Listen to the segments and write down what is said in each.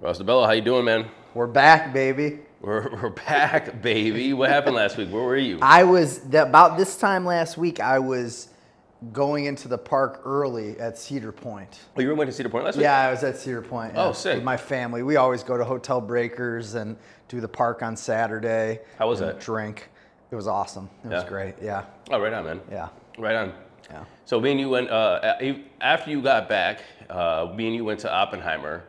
Ross DeBello, how you doing, man? We're back, baby. We're, we're back, baby. What happened last week? Where were you? I was the, about this time last week. I was going into the park early at Cedar Point. Oh, you went to Cedar Point last week? Yeah, I was at Cedar Point. Oh, yeah, sick. With my family, we always go to Hotel Breakers and do the park on Saturday. How was that? Drink. It was awesome. It was great. Yeah, Oh, right on, man. yeah, Right on. yeah. So me and you went uh, after you got back. Uh, me and you went to Oppenheimer,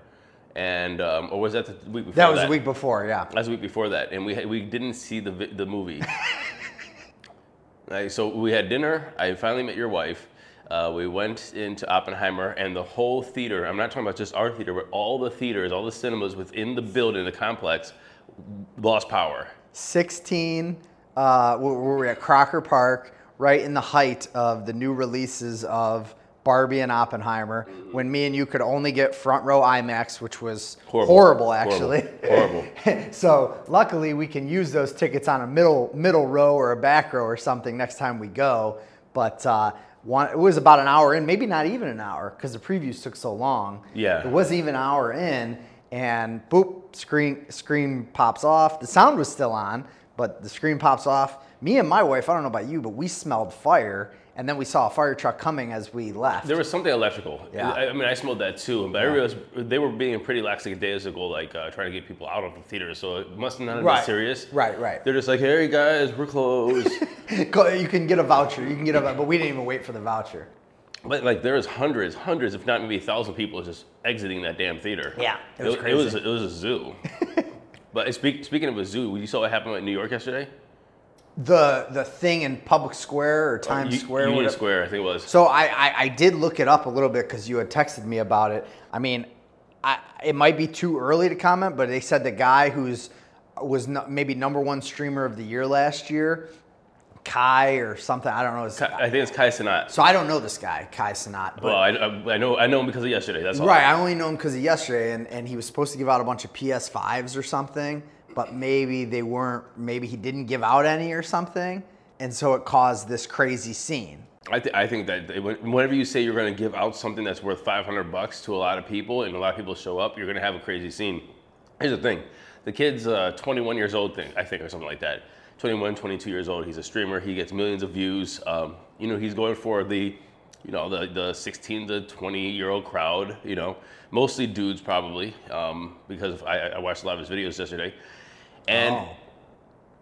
and um, or was that the week before? That was the week before. Yeah. That's the week before that, and we we didn't see the the movie. So we had dinner. I finally met your wife. Uh, we went into Oppenheimer, and the whole theater. I'm not talking about just our theater, but all the theaters, all the cinemas within the building, the complex, lost power. 16. Uh, we were at Crocker Park, right in the height of the new releases of Barbie and Oppenheimer, when me and you could only get front row IMAX, which was Horrible. horrible, Horrible. actually. Horrible. so luckily, we can use those tickets on a middle middle row or a back row or something next time we go. But uh, one, it was about an hour in, maybe not even an hour, because the previews took so long. Yeah. It wasn't even an hour in, and boop, screen screen pops off. The sound was still on, but the screen pops off. Me and my wife, I don't know about you, but we smelled fire, and then we saw a fire truck coming as we left. There was something electrical. Yeah. I, I mean, I smelled that too, but I realized they were being pretty lax like days ago, like uh, trying to get people out of the theater. So it must not have been serious. Right, right. They're just like, hey guys, we're closed. You can get a voucher. You can get a, but we didn't even wait for the voucher. but like, there was hundreds, hundreds, if not maybe a thousand people just exiting that damn theater. Yeah, it was It, crazy. was it was a zoo. but speak, speaking of a zoo, you saw what happened in New York yesterday? The the thing in Public Square or uh, Times U- Square. Union whatever- Square, I think it was. So I, I, I did look it up a little bit because you had texted me about it. I mean, I, it might be too early to comment, but they said the guy who's was no, maybe number one streamer of the year last year, Kai or something. I don't know. His, I think it's Kai Cenat. so I don't know this guy, Kai Cenat. But, Well, I, I, I know I know him because of yesterday. That's all. right, I only know him because of yesterday, and, and he was supposed to give out a bunch of PS5s or something, but maybe they weren't. Maybe he didn't give out any or something, and so it caused this crazy scene. I, th- I think that whenever you say you're going to give out something that's worth 500 bucks to a lot of people and a lot of people show up, you're going to have a crazy scene. Here's the thing. The kid's uh, 21 years old, thing, I think, or something like that. 21, 22 years old. He's a streamer. He gets millions of views. Um, you know, he's going for the, you know, the, the 16 to 20 year old crowd, you know, mostly dudes probably, um, because I, I watched a lot of his videos yesterday. And Oh.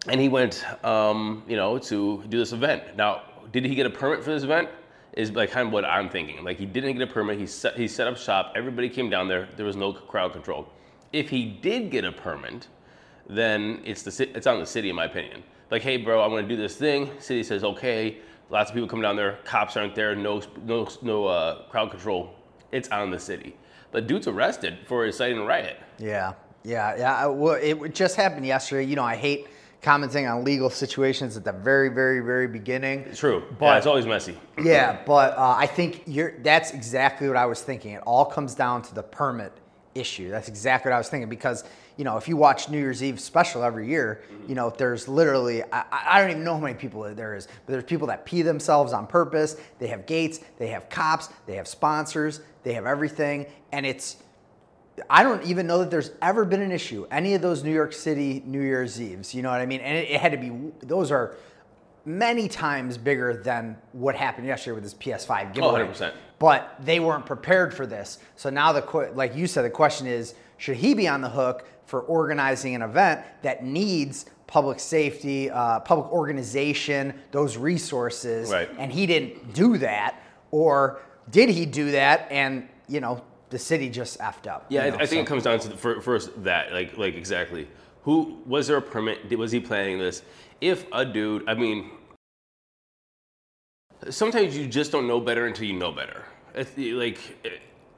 and he went, um, you know, to do this event. Now, did he get a permit for this event? Is like kind of what I'm thinking. Like he didn't get a permit. He set he set up shop. Everybody came down there. There was no crowd control. If he did get a permit, then it's the it's on the city, in my opinion. Like, hey, bro, I want to do this thing. City says okay. Lots of people come down there. Cops aren't there. No no no uh, crowd control. It's on the city. But dude's arrested for inciting a riot. Yeah, yeah, yeah. Well, it just happened yesterday. You know, I hate commenting on legal situations at the very, very, very beginning. True. But- yeah, it's always messy. Yeah, but uh, I think you're. That's exactly what I was thinking. It all comes down to the permit issue. That's exactly what I was thinking because you know if you watch New Year's Eve special every year, you know there's literally I, I I don't even know how many people there is, but there's people that pee themselves on purpose. They have gates, they have cops, they have sponsors, they have everything, and it's I don't even know that there's ever been an issue any of those New York City New Year's Eves. You know what I mean? And it, it had to be those are many times bigger than what happened yesterday with this PS5 giveaway. 100%. But they weren't prepared for this. So now the like you said, the question is, should he be on the hook for organizing an event that needs public safety, uh, public organization, those resources, Right. and he didn't do that, or did he do that and you know the city just effed up? Yeah, you I, know, I think so- it comes down to the, fir- first that, like, like exactly. Who was there a permit? Was he planning this? If a dude, I mean, sometimes you just don't know better until you know better. It's like, eh,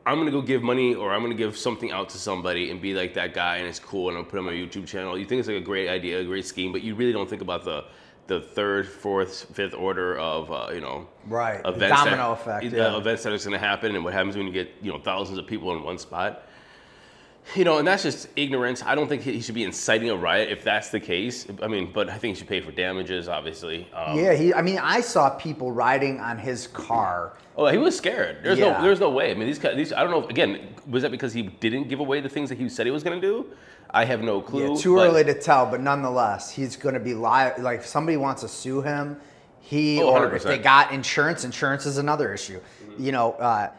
I'm gonna go give money or I'm gonna give something out to somebody and be like that guy, and it's cool, and I'll put it on my YouTube channel. You think it's like a great idea, a great scheme, but you really don't think about the the third, fourth, fifth order of uh, you know Right, events domino that, effect, the yeah. events that is going to happen and what happens when you get you know thousands of people in one spot you know, and that's just ignorance. I don't think he should be inciting a riot if that's the case. I mean, but I think he should pay for damages, obviously. Um, Yeah, he. I mean, I saw people riding on his car. Oh, he was scared. There's Yeah. no, there's no way. I mean, these, these. I don't know. Again, was that because he didn't give away the things that he said he was going to do? I have no clue. Yeah, too early to tell, but nonetheless, he's going to be live. Like if somebody wants to sue him, he Oh, or if they got insurance, insurance is another issue. You know, uh,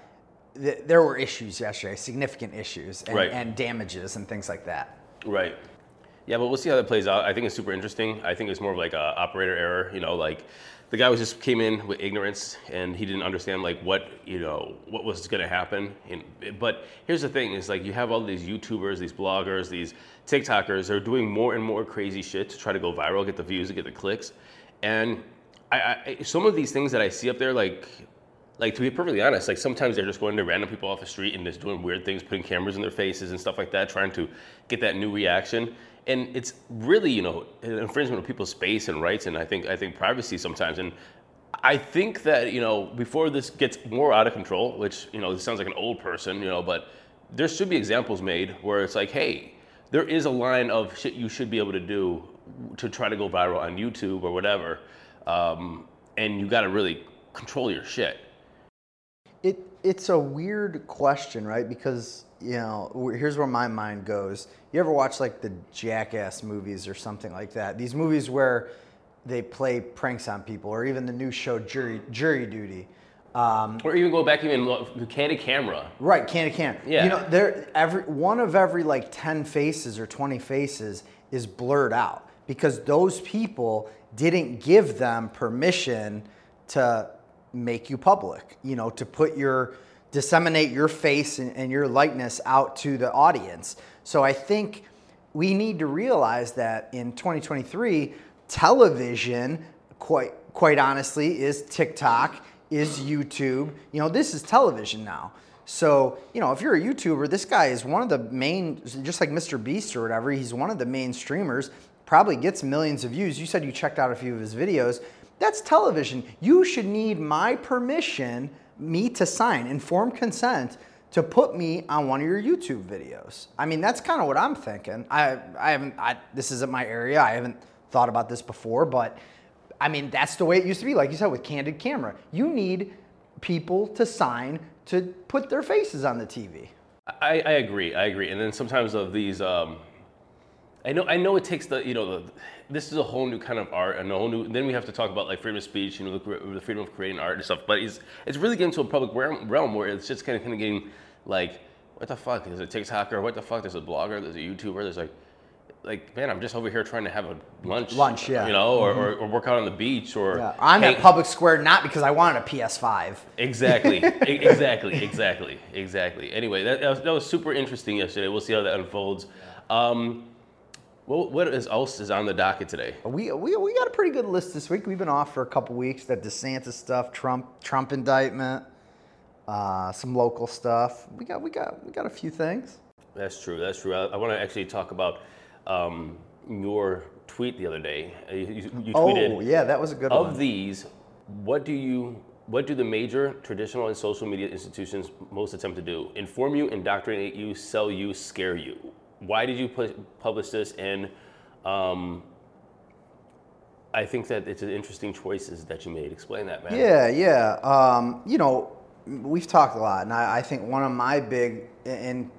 th- there were issues yesterday, significant issues, and, Right. and damages and things like that. Right. Yeah, but we'll see how that plays out. I think it's super interesting. I think it's more of like a operator error. You know, like the guy was just came in with ignorance and he didn't understand like what you know what was going to happen. And, but here's the thing: is like you have all these YouTubers, these bloggers, these TikTokers. They're doing more and more crazy shit to try to go viral, get the views, get the clicks, and I, I some of these things that I see up there, like like to be perfectly honest, like sometimes they're just going to random people off the street and just doing weird things, putting cameras in their faces and stuff like that, trying to get that new reaction. And it's really, you know, an infringement of people's space and rights, and I think I think privacy sometimes. And I think that you know before this gets more out of control, which you know this sounds like an old person, you know, but there should be examples made where it's like, hey, there is a line of shit you should be able to do to try to go viral on YouTube or whatever, um, and you got to really control your shit. It it's a weird question, right? Because you know, here's where my mind goes. You ever watch like the Jackass movies or something like that? These movies where they play pranks on people, or even the new show Jury Jury Duty. Um, Or even go back even look, candid camera. Right, can to can. Yeah. You know, there every one of every like ten faces or twenty faces is blurred out because those people didn't give them permission to make you public. You know, to put your disseminate your face and, and your likeness out to the audience. So I think we need to realize that in 2023, television, quite quite honestly, is TikTok, is YouTube. You know, this is television now. So, you know, if you're a YouTuber, this guy is one of the main, just like Mr. Beast or whatever, he's one of the main streamers, probably gets millions of views. You said you checked out a few of his videos. That's television. You should need my permission, me to sign, informed consent to put me on one of your YouTube videos. I mean, that's kind of what I'm thinking. I, I haven't, I, this isn't my area. I haven't thought about this before, but I mean, that's the way it used to be. Like you said, with Candid Camera, you need people to sign to put their faces on the TV. I, I agree. I agree. And then sometimes of these, um, I know I know it takes the you know the, this is a whole new kind of art and a whole new. Then we have to talk about like freedom of speech, you know, the, the freedom of creating art and stuff. But it's it's really getting to a public realm, realm where it's just kind of kind of getting like, what the fuck? There's a TikToker. What the fuck? There's a blogger. There's a YouTuber. There's like. Like man, I'm just over here trying to have a lunch. Lunch, yeah. You know, or, or, or work out on the beach, or Yeah. I'm hang- at Public Square not because I wanted a PS5. Exactly, exactly, exactly, exactly. Anyway, that, that, was, that was super interesting yesterday. We'll see how that unfolds. Um, well, what is else is on the docket today? We, we, we got a pretty good list this week. We've been off for a couple weeks. That DeSantis stuff, Trump Trump indictment, uh, some local stuff. We got we got we got a few things. That's true. That's true. I, I want to actually talk about um, your tweet the other day. Uh, You, you, you tweeted Oh yeah, that was a good of one. Of these. What do you? What do the major traditional and social media institutions most attempt to do? Inform you, indoctrinate you, sell you, scare you. Why did you pu- publish this? And um, I think that it's an interesting choices that you made. Explain that, man. Yeah, yeah. Um, you know, we've talked a lot, and I, I think one of my big in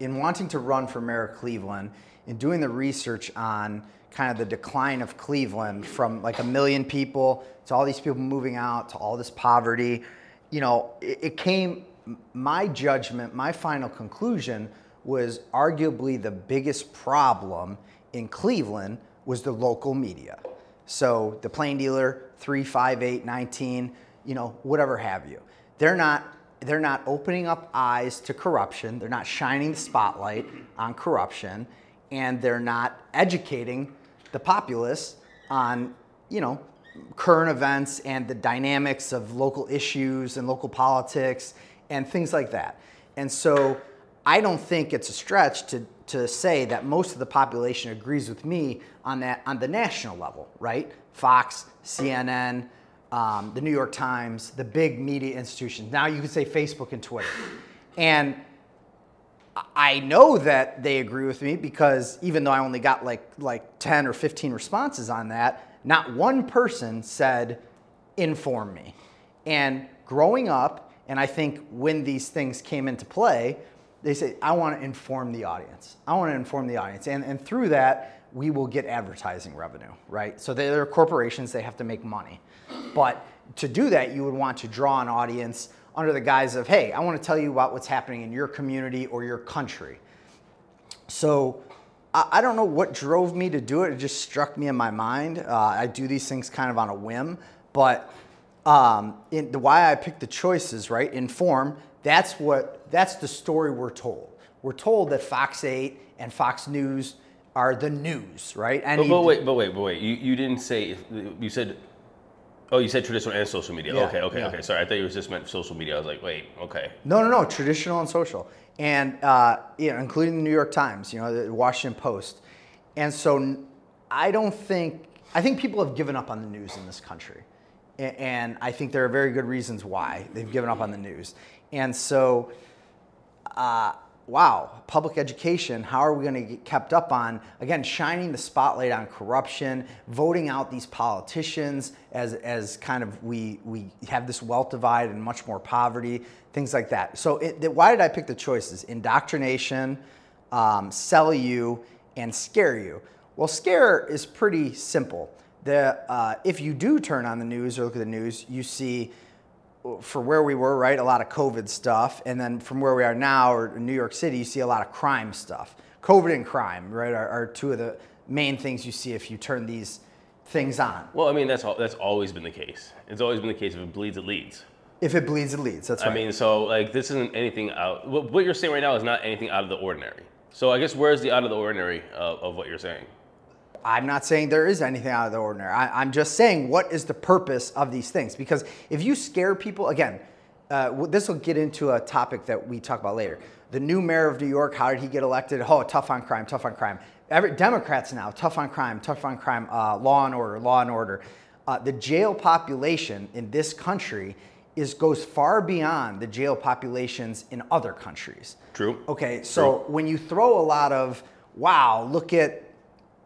in wanting to run for mayor of Cleveland, in doing the research on kind of the decline of Cleveland from like a million people to all these people moving out to all this poverty, you know, it, it came. My judgment, my final conclusion was arguably the biggest problem in Cleveland was the local media. So the plain dealer, three, five, eight, 19, you know, whatever have you. They're not they're not opening up eyes to corruption. They're not shining the spotlight on corruption, and they're not educating the populace on, you know, current events and the dynamics of local issues and local politics and things like that. And so I don't think it's a stretch to, to say that most of the population agrees with me on that on the national level, right? Fox, CNN, um, the New York Times, the big media institutions. Now you could say Facebook and Twitter. And I know that they agree with me because even though I only got like like 10 or 15 responses on that, not one person said inform me. And growing up, and I think when these things came into play, they say, I want to inform the audience. I want to inform the audience. And, and through that, we will get advertising revenue, right? So they're corporations, they have to make money. But to do that, you would want to draw an audience under the guise of, hey, I want to tell you about what's happening in your community or your country. So I, don't know what drove me to do it. It just struck me in my mind. Uh, I do these things kind of on a whim, but um, in the why I picked the choices, right? Inform. That's what. That's the story we're told. We're told that Fox 8 and Fox News are the news, right? And But, but wait, but wait, but wait. You, you didn't say you said. Oh, you said traditional and social media. Yeah, okay, okay, yeah. okay. Sorry, I thought you was just meant social media. I was like, wait, okay. No, no, no. Traditional and social, and uh, you know, including the New York Times, you know, the Washington Post, and so I don't think I think people have given up on the news in this country, and I think there are very good reasons why they've given up on the news, and so. Uh, wow, public education, how are we going to get kept up on, again, shining the spotlight on corruption, voting out these politicians as, as kind of we, we have this wealth divide and much more poverty, things like that. So, it, why did I pick the choices? Indoctrination, um, sell you, and scare you. Well, scare is pretty simple. The, uh, if you do turn on the news or look at the news, you see for where we were, right, a lot of COVID stuff, and then from where we are now, or in New York City, you see a lot of crime stuff. COVID and crime, right, are, are two of the main things you see if you turn these things on. Well, I mean, that's all, that's always been the case. It's always been the case. If it bleeds, it leads. If it bleeds, it leads. That's right. I mean, so like this isn't anything out. What, what you're saying right now is not anything out of the ordinary. So I guess where's the out of the ordinary uh, of what you're saying? I'm not saying there is anything out of the ordinary. I, I'm just saying what is the purpose of these things? Because if you scare people, again, uh, this will get into a topic that we talk about later. The new mayor of New York, how did he get elected? Oh, tough on crime, tough on crime. Every, Democrats now, tough on crime, tough on crime, uh, law and order, law and order. Uh, the jail population in this country is goes far beyond the jail populations in other countries. True. Okay, so when you throw a lot of, wow, look at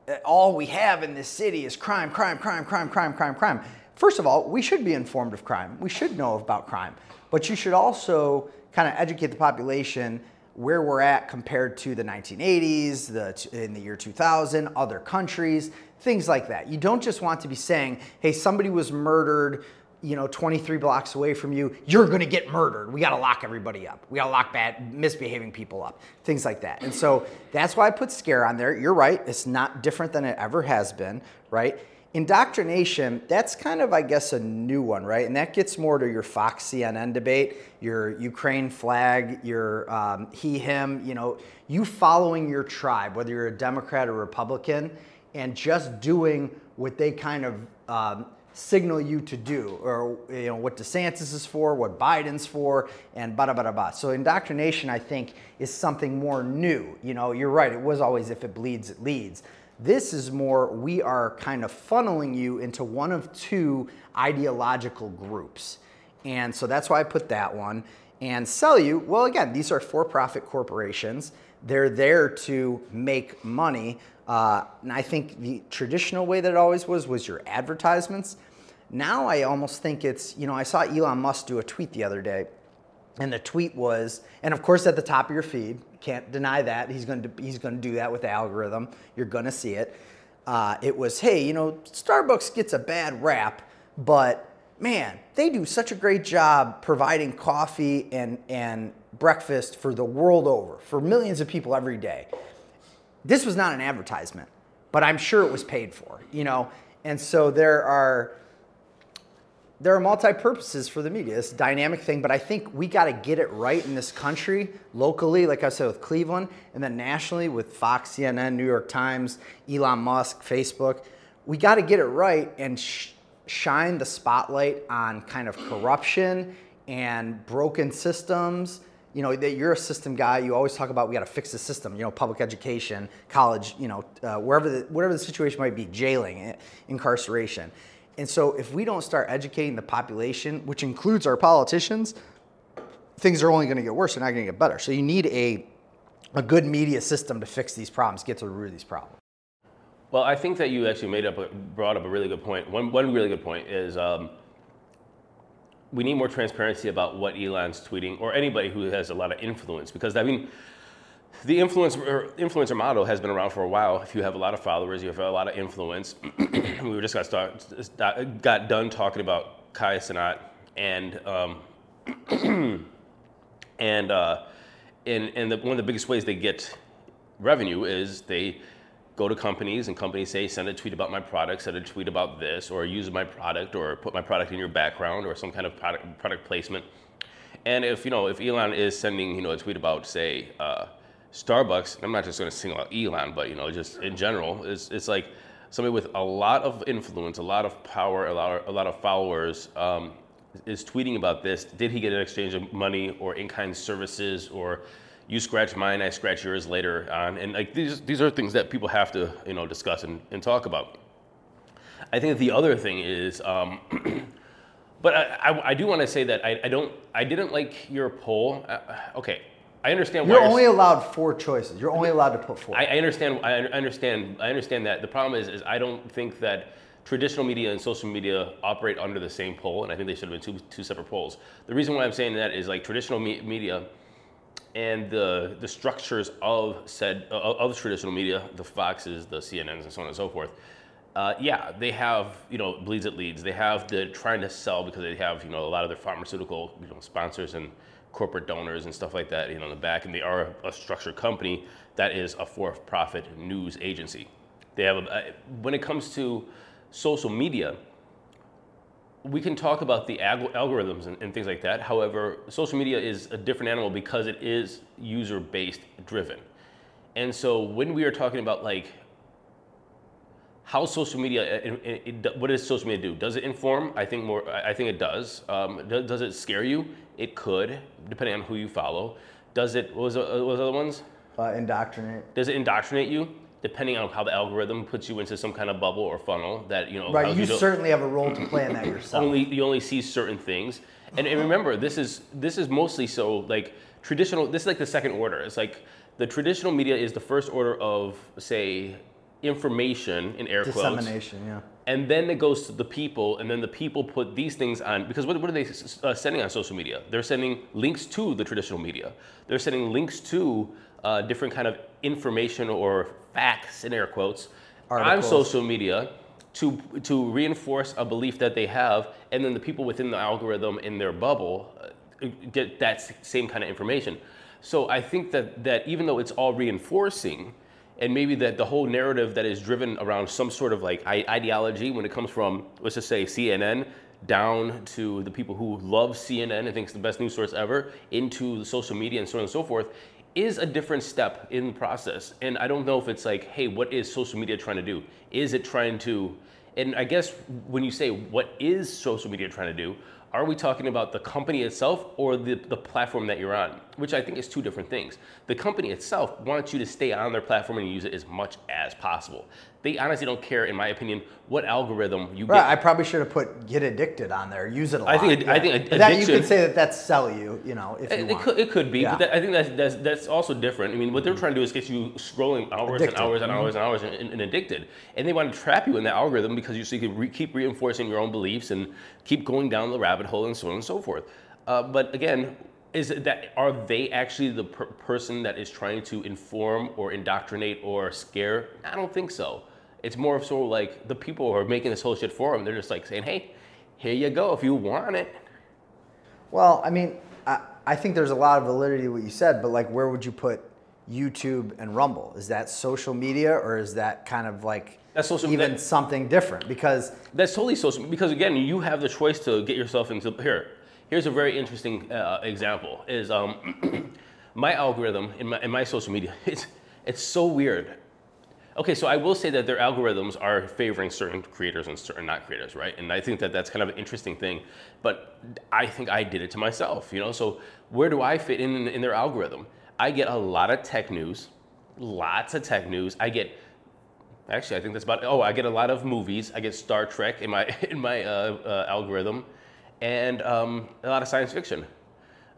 Uh, all we have in this city is crime, crime, crime, crime, crime, crime, crime. First of all, we should be informed of crime. We should know about crime. But you should also kind of educate the population where we're at compared to the 1980s, the in the year 2000, other countries, things like that. You don't just want to be saying, "Hey, somebody was murdered you know, 23 blocks away from you, you're to get murdered. We got to lock everybody up. We got to lock bad, misbehaving people up, things like that. And so that's why I put scare on there. You're right. It's not different than it ever has been, right? Indoctrination, that's kind of, I guess, a new one, right? And that gets more to your Fox CNN debate, your Ukraine flag, your um, he, him, you know, you following your tribe, whether you're a Democrat or Republican, and just doing what they kind of um, signal you to do, or you know what DeSantis is for, what Biden's for, and bada bada bada. So indoctrination, I think, is something more new. You know, you're right. It was always if it bleeds, it leads. This is more we are kind of funneling you into one of two ideological groups, and so that's why I put that one. And sell you, well, again, these are for-profit corporations. They're there to make money. Uh, and I think the traditional way that it always was was your advertisements. Now I almost think it's, you know, I saw Elon Musk do a tweet the other day, and the tweet was, and of course at the top of your feed, can't deny that he's going to he's going to do that with the algorithm. You're going to see it. Uh, it was, hey, you know, Starbucks gets a bad rap, but man, they do such a great job providing coffee and and breakfast for the world over for millions of people every day this was not an advertisement, but I'm sure it was paid for, you know? And so there are there are multi-purposes for the media. It's a dynamic thing, but I think we got to get it right in this country, locally, like I said with Cleveland, and then nationally with Fox, CNN, New York Times, Elon Musk, Facebook. We got to get it right and sh- shine the spotlight on kind of corruption and broken systems you know that you're a system guy you always talk about we got to fix the system you know public education college you know uh, wherever the whatever the situation might be jailing eh, incarceration and so if we don't start educating the population which includes our politicians things are only going to get worse they're not going to get better so you need a a good media system to fix these problems, get to the root of these problems. Well, I think that you actually made up brought up a really good point. One one really good point is um, we need more transparency about what Elon's tweeting or anybody who has a lot of influence because I mean the influencer influencer model has been around for a while. If you have a lot of followers, you have a lot of influence. we were just got start, got done talking about Kai and um, and uh, and and the, one of the biggest ways they get revenue is they go to companies and companies say send a tweet about my product, send a tweet about this, or use my product, or put my product in your background, or some kind of product product placement. And if you know if Elon is sending you know a tweet about say uh, Starbucks, I'm not just going to single out Elon, but you know just in general, it's it's like somebody with a lot of influence, a lot of power, a lot of, a lot of followers. Um, is tweeting about this. Did he get an exchange of money or in-kind services or you scratch mine, I scratch yours later on. And like these, these are things that people have to, you know, discuss and, and talk about. I think the other thing is, um, but I, I, I do want to say that I, I don't, I didn't like your poll. Uh, okay, I understand. You're only allowed four choices. You're only allowed to put four. I, I understand. I understand. I understand that. The problem is, is I don't think that traditional media and social media operate under the same poll, and I think they should have been two, two separate polls. The reason why I'm saying that is like traditional me- media and the the structures of said of traditional media, the Foxes, the CNNs, and so on and so forth. Uh, yeah, they have you know bleeds it leads. They have the trying to sell because they have you know a lot of their pharmaceutical you know, sponsors and corporate donors and stuff like that you know in the back, and they are a structured company that is a for-profit news agency. They have a, when it comes to social media, we can talk about the ag- algorithms and, and, things like that. However, social media is a different animal because it is user based driven. And so when we are talking about like how social media, it, it, it, what does social media do? Does it inform? I think more. I think it does. Um, does, does, it scare you? It could, depending on who you follow. Does it? What was, what was other ones? Uh, indoctrinate. Does it indoctrinate you? Depending on how the algorithm puts you into some kind of bubble or funnel that you know. Right, you, you certainly have a role to play in that yourself. Only you only see certain things, and, and remember, this is this is mostly so like traditional. This is like the second order. It's like the traditional media is the first order of say information in air quotes. Dissemination, yeah. And then it goes to the people, and then the people put these things on because what, what are they uh, sending on social media? They're sending links to the traditional media. They're sending links to uh, different kind of information or facts in air quotes Articles. on social media to to reinforce a belief that they have, and then the people within the algorithm in their bubble uh, get that same kind of information. So I think that that even though it's all reinforcing, and maybe that the whole narrative that is driven around some sort of like ideology when it comes from let's just say CNN down to the people who love CNN and think it's the best news source ever into the social media and so on and so forth is a different step in the process. And I don't know if it's like, hey, what is social media trying to do? Is it trying to, and I guess when you say what is social media trying to do, are we talking about the company itself or the, the platform that you're on? Which I think is two different things. The company itself wants you to stay on their platform and use it as much as possible they honestly don't care, in my opinion, what algorithm you right, get. I probably should have put "get addicted" on there. Use it a lot. I think. Yeah. I think addiction, that you could say that that's sell you. You know, if you it, want. Could, it could be, yeah. but that, I think that's, that's that's also different. I mean, what they're trying to do is get you scrolling hours addicted. and hours and hours and hours and, and, and, addicted, and they want to trap you in that algorithm because you so you can re- keep reinforcing your own beliefs and keep going down the rabbit hole and so on and so forth. Uh, but again, is that are they actually the per- person that is trying to inform or indoctrinate or scare? I don't think so. It's more of sort of like the people who are making this whole shit for them. They're just like saying, "Hey, here you go if you want it." Well, I mean, I, I think there's a lot of validity to what you said, but like, where would you put YouTube and Rumble? Is that social media or is that kind of like that's social, even that, something different? Because that's totally social. Because again, you have the choice to get yourself into here. Here's a very interesting uh, example: is um, my algorithm in my in my social media. It's it's so weird. Okay, so I will say that their algorithms are favoring certain creators and certain not creators, right? And I think that that's kind of an interesting thing. But I think I did it to myself, you know? So where do I fit in in their algorithm? I get a lot of tech news, lots of tech news. I get actually, I think that's about. Oh, I get a lot of movies. I get Star Trek in my in my uh, uh, algorithm, and um, a lot of science fiction.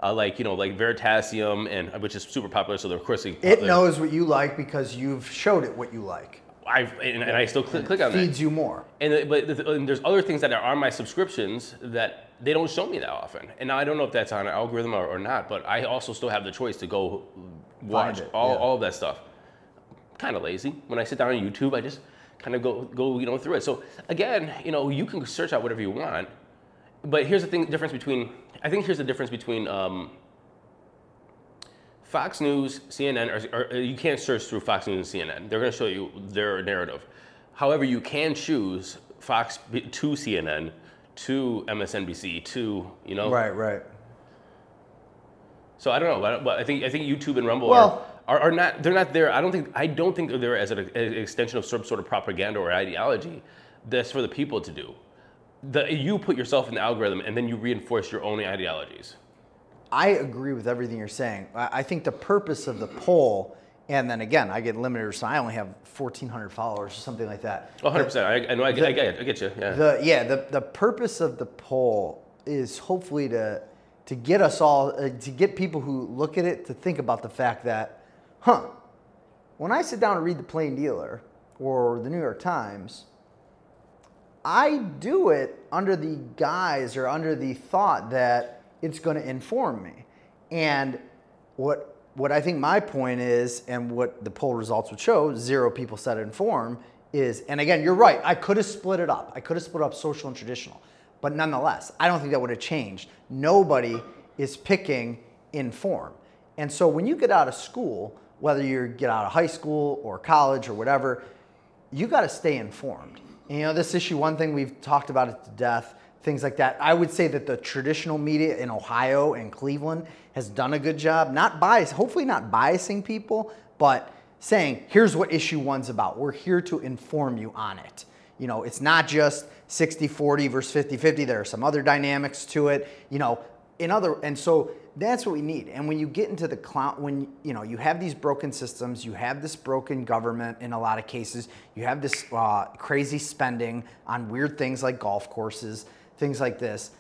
uh, like you know, like Veritasium, and which is super popular. So they're of course they- It they're- knows what you like because you've showed it what you like. I and, and I still click, click on that. Feeds you more. And the- but the, and there's other things that are on my subscriptions that they don't show me that often. And now I don't know if that's on an algorithm or, or not. But I also still have the choice to go watch it, all, yeah. all of that stuff. Kind of lazy. When I sit down on YouTube, I just kind of go go you know through it. So again, you know, you can search out whatever you want. But here's the thing: difference between I think here's the difference between um, Fox News, CNN, or, or you can't search through Fox News and CNN. They're going to show you their narrative. However, you can choose Fox to CNN, to MSNBC, to you know. Right, right. So I don't know, but, but I think I think YouTube and Rumble Well- are, are, are not they're not there. I don't think I don't think they're there as an, an extension of some sort of propaganda or ideology. That's for the people to do. The, you put yourself in the algorithm and then you reinforce your own ideologies. I agree with everything you're saying. I think the purpose of the poll, and then again, I get limited, so I only have 1,400 followers or something like that. Oh, 100%. I, I know. I, get- I get. I get you. Yeah. The yeah, the the purpose of the poll is hopefully to to get us all uh, to get people who look at it to think about the fact that, huh, when I sit down and read the Plain Dealer or the New York Times, I do it under the guise or under the thought that it's going to inform me. And what what I think my point is, and what the poll results would show, zero people said inform is, and again, you're right. I could have split it up. I could have split up social and traditional, but nonetheless, I don't think that would have changed. Nobody is picking inform. And so when you get out of school, whether you get out of high school or college or whatever, you got to stay informed. You know, this issue, one thing we've talked about it to death, things like that. I would say that the traditional media in Ohio and Cleveland has done a good job, not bias, hopefully not biasing people, but saying, here's what issue one's about. We're here to inform you on it. You know, it's not just 60 40 versus 50 50. There are some other dynamics to it. You know, in other, and so that's what we need. And when you get into the clown, when you know you have these broken systems, you have this broken government in a lot of cases, you have this uh, crazy spending on weird things like golf courses, things like this.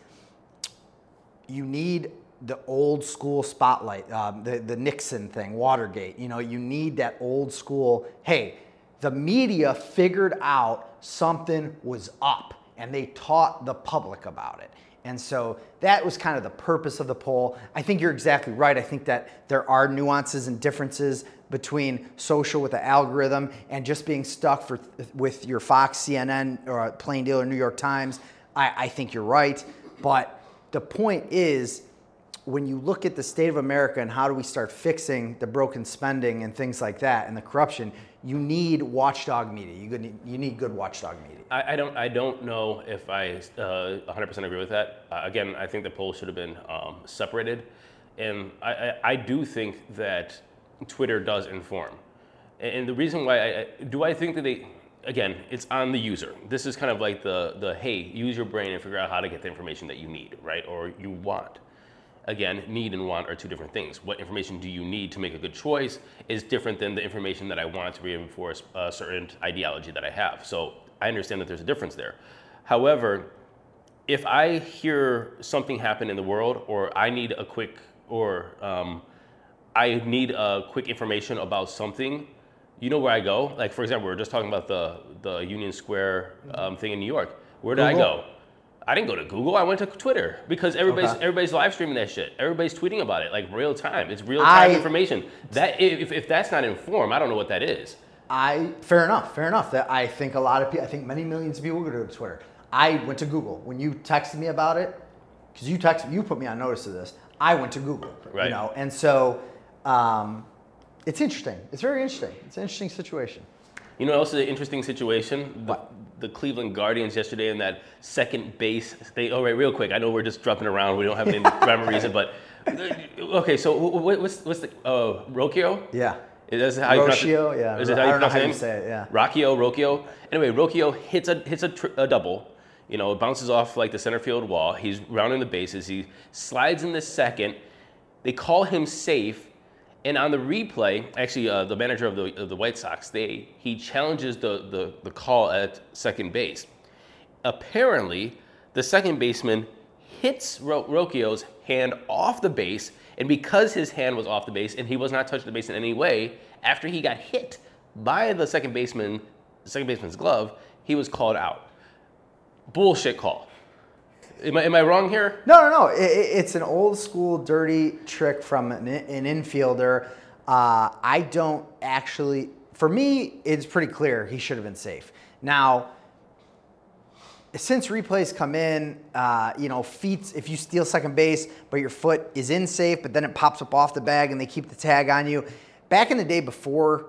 You need the old school spotlight, um, the the Nixon thing, Watergate. You know, you need that old school. Hey, the media figured out something was up, and they taught the public about it. And so that was kind of the purpose of the poll. I think you're exactly right. I think that there are nuances and differences between social with the algorithm and just being stuck for, with your Fox, CNN, or Plain Dealer, New York Times. I, I think you're right. But the point is, when you look at the state of America and how do we start fixing the broken spending and things like that and the corruption, you need watchdog media. You need, you need good watchdog media. I, I don't. I don't know if I uh, 100% agree with that. Uh, again, I think the polls should have been um, separated, and I, I, I do think that Twitter does inform. And, the reason why I do I think that they again it's on the user. This is kind of like the the hey use your brain and figure out how to get the information that you need right or you want. Again, need and want are two different things. What information do you need to make a good choice is different than the information that I want to reinforce a certain ideology that I have. So I understand that there's a difference there. However, if I hear something happen in the world, or I need a quick, or um, I need a quick information about something, you know where I go. Like for example, we are just talking about the the Union Square um, thing in New York. Where did I go? I didn't go to Google. I went to Twitter because everybody's Okay. everybody's live streaming that shit. Everybody's tweeting about it like real time. It's real I- time information. That if, if that's not informed, I don't know what that is. I fair enough, fair enough. That I think a lot of people, I think many millions of people go to Twitter. I went to Google when you texted me about it, because you texted, you put me on notice of this. I went to Google, Right. you know, and so um, it's interesting. It's very interesting. It's an interesting situation. You know, what else is an interesting situation. The, What? The Cleveland Guardians yesterday in that second base. They, all right, real quick. I know we're just dropping around. We don't have any rhyme or reason, but okay. So wh- wh- what's what's the uh, Rocchio? Yeah. Is that how you pronounce it? Rocio, yeah. Is it I how you don't know pronounce how you say it, yeah. Rocchio, Rocchio. Anyway, Rocchio hits a hits a, tr- a double. You know, it bounces off like the center field wall. He's rounding the bases. He slides in the second. They call him safe. And on the replay, actually, uh, the manager of the, of the White Sox, they he challenges the, the, the call at second base. Apparently, the second baseman hits Ro- Rocchio's hand off the base, and because his hand was off the base and he was not touching the base in any way, after he got hit by the second baseman, second baseman's glove, he was called out. Bullshit call. Am I, am I wrong here? No, no, no. It, it's an old school dirty trick from an, an infielder. Uh, I don't actually. For me, it's pretty clear he should have been safe. Now, since replays come in, uh, you know, feet, if you steal second base, but your foot is in safe, but then it pops up off the bag and they keep the tag on you. Back in the day before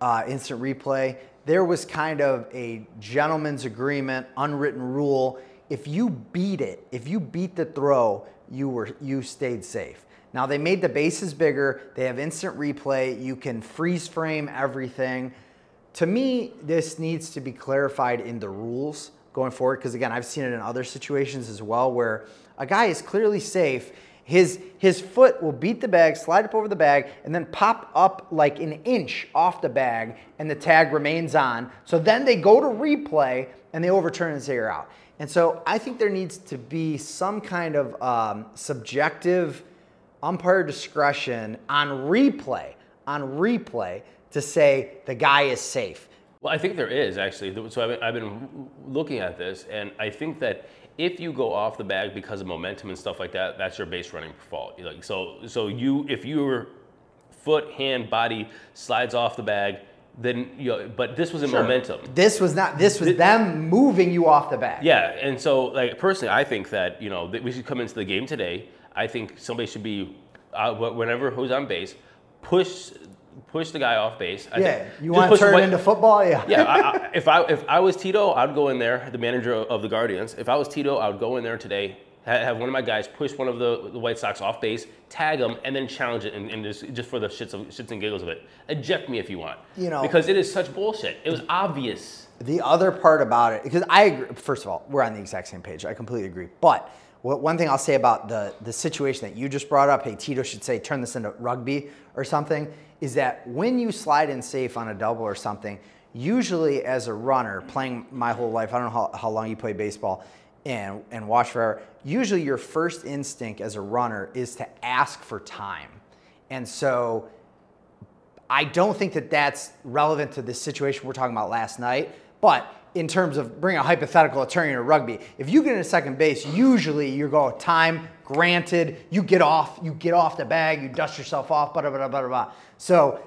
uh, instant replay, there was kind of a gentleman's agreement, unwritten rule. If you beat it, if you beat the throw, you were you stayed safe. Now they made the bases bigger. They have instant replay. You can freeze frame everything. To me, this needs to be clarified in the rules going forward because again, I've seen it in other situations as well where a guy is clearly safe. His his foot will beat the bag, slide up over the bag, and then pop up like an inch off the bag, and the tag remains on. So then they go to replay and they overturn and say you're out. And so I think there needs to be some kind of um, subjective umpire discretion on replay, on replay to say the guy is safe. Well, I think there is actually. So I've been, looking at this, and I think that if you go off the bag because of momentum and stuff like that, that's your base running fault. Like so, so you if your foot, hand, body slides off the bag, then you know, but this was in sure. momentum. This was not. This was this, them moving you off the bag. Yeah, and so like personally, I think that you know that we should come into the game today. I think somebody should be uh, whenever who's on base, push push the guy off base. I yeah, you want to turn it into football? Yeah. Yeah. I, I, if I if I was Tito, I'd go in there, the manager of the Guardians. If I was Tito, I would go in there today, have one of my guys push one of the, the White Sox off base, tag them, and then challenge it, and, and just, just for the shits of shits and giggles of it. Eject me if you want. You know, because it is such bullshit. It was obvious. The other part about it, because I agree. First of all, we're on the exact same page. I completely agree. But one thing I'll say about the the situation that you just brought up, hey, Tito should say turn this into rugby or something is that when you slide in safe on a double or something, usually as a runner, playing my whole life, I don't know how, how long you play baseball and, and watch forever, usually your first instinct as a runner is to ask for time. And so I don't think that that's relevant to this situation we're talking about last night, but in terms of bringing a hypothetical attorney to rugby, if you get into second base, usually you go time granted, you get off, you get off the bag, you dust yourself off, blah, blah, blah, blah, blah. So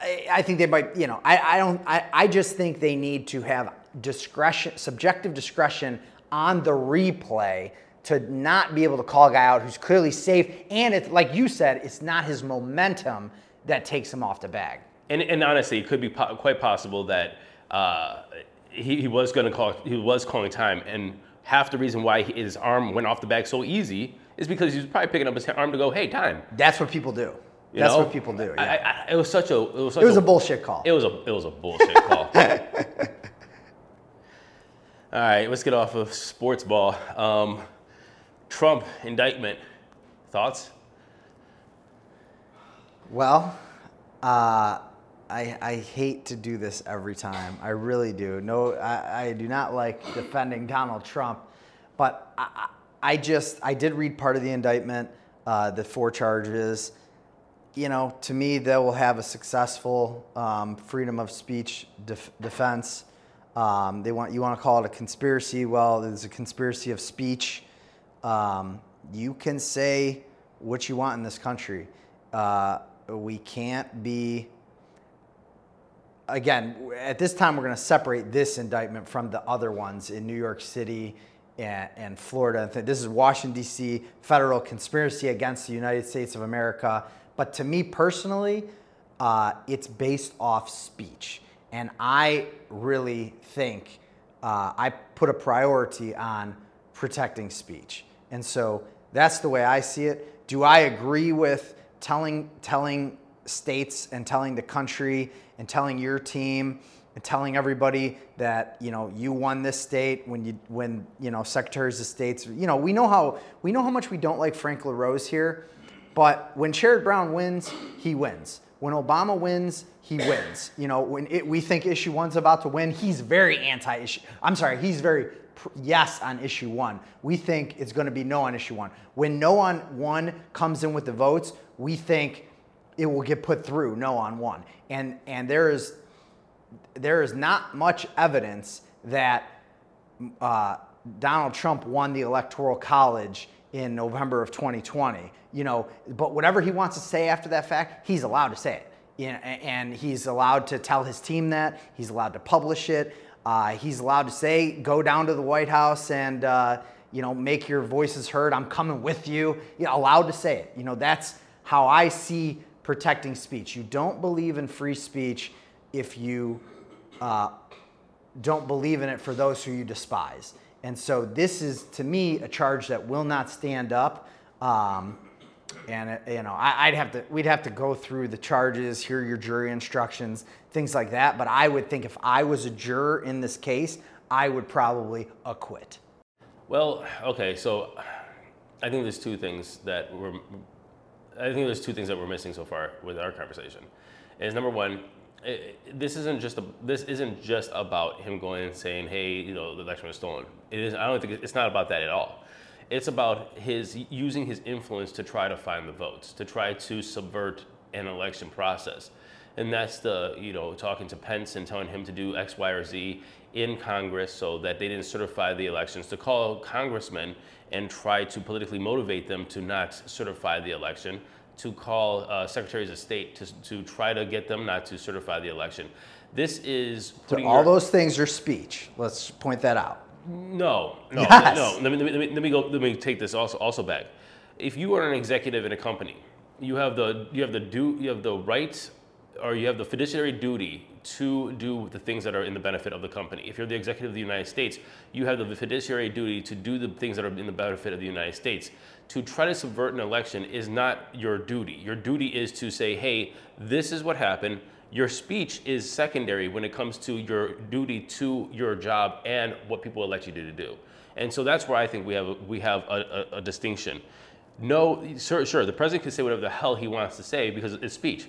I, I think they might, you know, I, I don't, I, I just think they need to have discretion, subjective discretion on the replay to not be able to call a guy out who's clearly safe. And it's like you said, it's not his momentum that takes him off the bag. And, and honestly, it could be po- quite possible that uh, he, he was going to call, he was calling time, and half the reason why his arm went off the bag so easy is because he was probably picking up his arm to go, "Hey, time." That's what people do. You That's know? what people do. Yeah. I, I, it was such a. It was, such it was a, a, bullshit call. It was a. It was a bullshit call. All right, let's get off of sports ball. Um, Trump indictment. Thoughts? Well, uh, I, I hate to do this every time. I really do. No, I, I do not like defending Donald Trump, but I, I just I did read part of the indictment, uh, the four charges. You know, to me, they will have a successful um, freedom of speech def- defense. Um, they want you want to call it a conspiracy. Well, there's a conspiracy of speech. Um, you can say what you want in this country. Uh, we can't be again, at this time, we're going to separate this indictment from the other ones in New York City and, and Florida. This is Washington, D.C., federal conspiracy against the United States of America. But to me personally, uh, it's based off speech. And I really think uh, I put a priority on protecting speech. And so that's the way I see it. Do I agree with telling, telling states and telling the country and telling your team and telling everybody that you know you won this state when you when you know secretaries of states you know we know how we know how much we don't like Frank LaRose here but when Sherrod Brown wins he wins when Obama wins, he wins. You know, when it, we think issue one's about to win, he's very anti-issue. I'm sorry, he's very pr- yes on issue one. We think it's going to be no on issue one. When no on one comes in with the votes, we think it will get put through no on one. And and there is there is not much evidence that uh, Donald Trump won the electoral college in November of 2020. You know, but whatever he wants to say after that fact, he's allowed to say it. You know, and he's allowed to tell his team that. He's allowed to publish it. Uh, he's allowed to say, go down to the White House and uh, you know make your voices heard. I'm coming with you. You allowed to say it. You know, that's how I see protecting speech. You don't believe in free speech if you uh, don't believe in it for those who you despise. And so this is, to me, a charge that will not stand up. Um, and uh, you know, I, would have to, we'd have to go through the charges, hear your jury instructions, things like that. But I would think if I was a juror in this case, I would probably acquit. Well, okay, so I think there's two things that we're, I think there's two things that we're missing so far with our conversation. Is number one, this isn't just a, this isn't just about him going and saying, "Hey, you know, the election was stolen." It is. I don't think it's not about that at all. It's about his using his influence to try to find the votes, to try to subvert an election process, and that's the you know talking to Pence and telling him to do X, Y, or Z in Congress so that they didn't certify the elections, to call congressmen and try to politically motivate them to not certify the election to call uh, secretaries of state to, to try to get them not to certify the election. This is so all your, those things are speech. Let's point that out. No, no, yes. no. Let me, let me, let me go. Let me take this also also back. If you are an executive in a company, you have the you have the do you have the right or you have the fiduciary duty to do the things that are in the benefit of the company. If you're the executive of the United States, you have the fiduciary duty to do the things that are in the benefit of the United States. To try to subvert an election is not your duty. Your duty is to say, hey, this is what happened. Your speech is secondary when it comes to your duty to your job and what people elect you to do. And so that's where I think we have we have a, a, a distinction. No, sure, sure, the president can say whatever the hell he wants to say because it's speech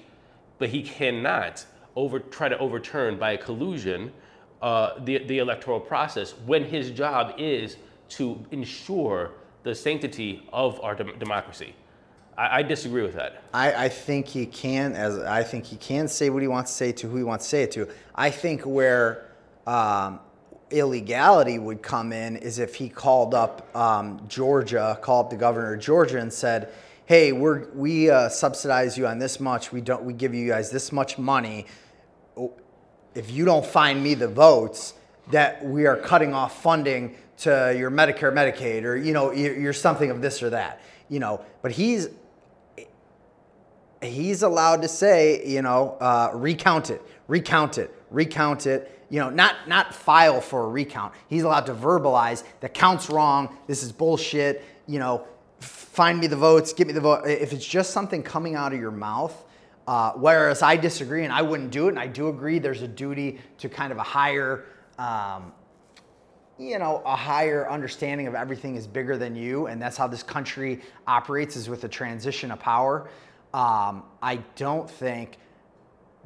but he cannot over, try to overturn by a collusion uh, the, the electoral process when his job is to ensure the sanctity of our de- democracy. I, I, disagree with that. I, I think he can, as I think he can say what he wants to say to who he wants to say it to. I think where um, illegality would come in is if he called up um, Georgia, called up the governor of Georgia, and said, hey, we're, we uh, subsidize you on this much. We don't. We give you guys this much money. If you don't find me the votes, that we are cutting off funding to your Medicare, Medicaid, or you know, you're something of this or that. You know, but he's he's allowed to say, you know, uh, recount it, recount it, recount it. You know, not not file for a recount. He's allowed to verbalize the count's wrong. This is bullshit. You know, find me the votes, get me the vote. If it's just something coming out of your mouth, uh, whereas I disagree and I wouldn't do it, and I do agree there's a duty to kind of a higher, um, you know, a higher understanding of everything is bigger than you, and that's how this country operates is with a transition of power. Um, I don't think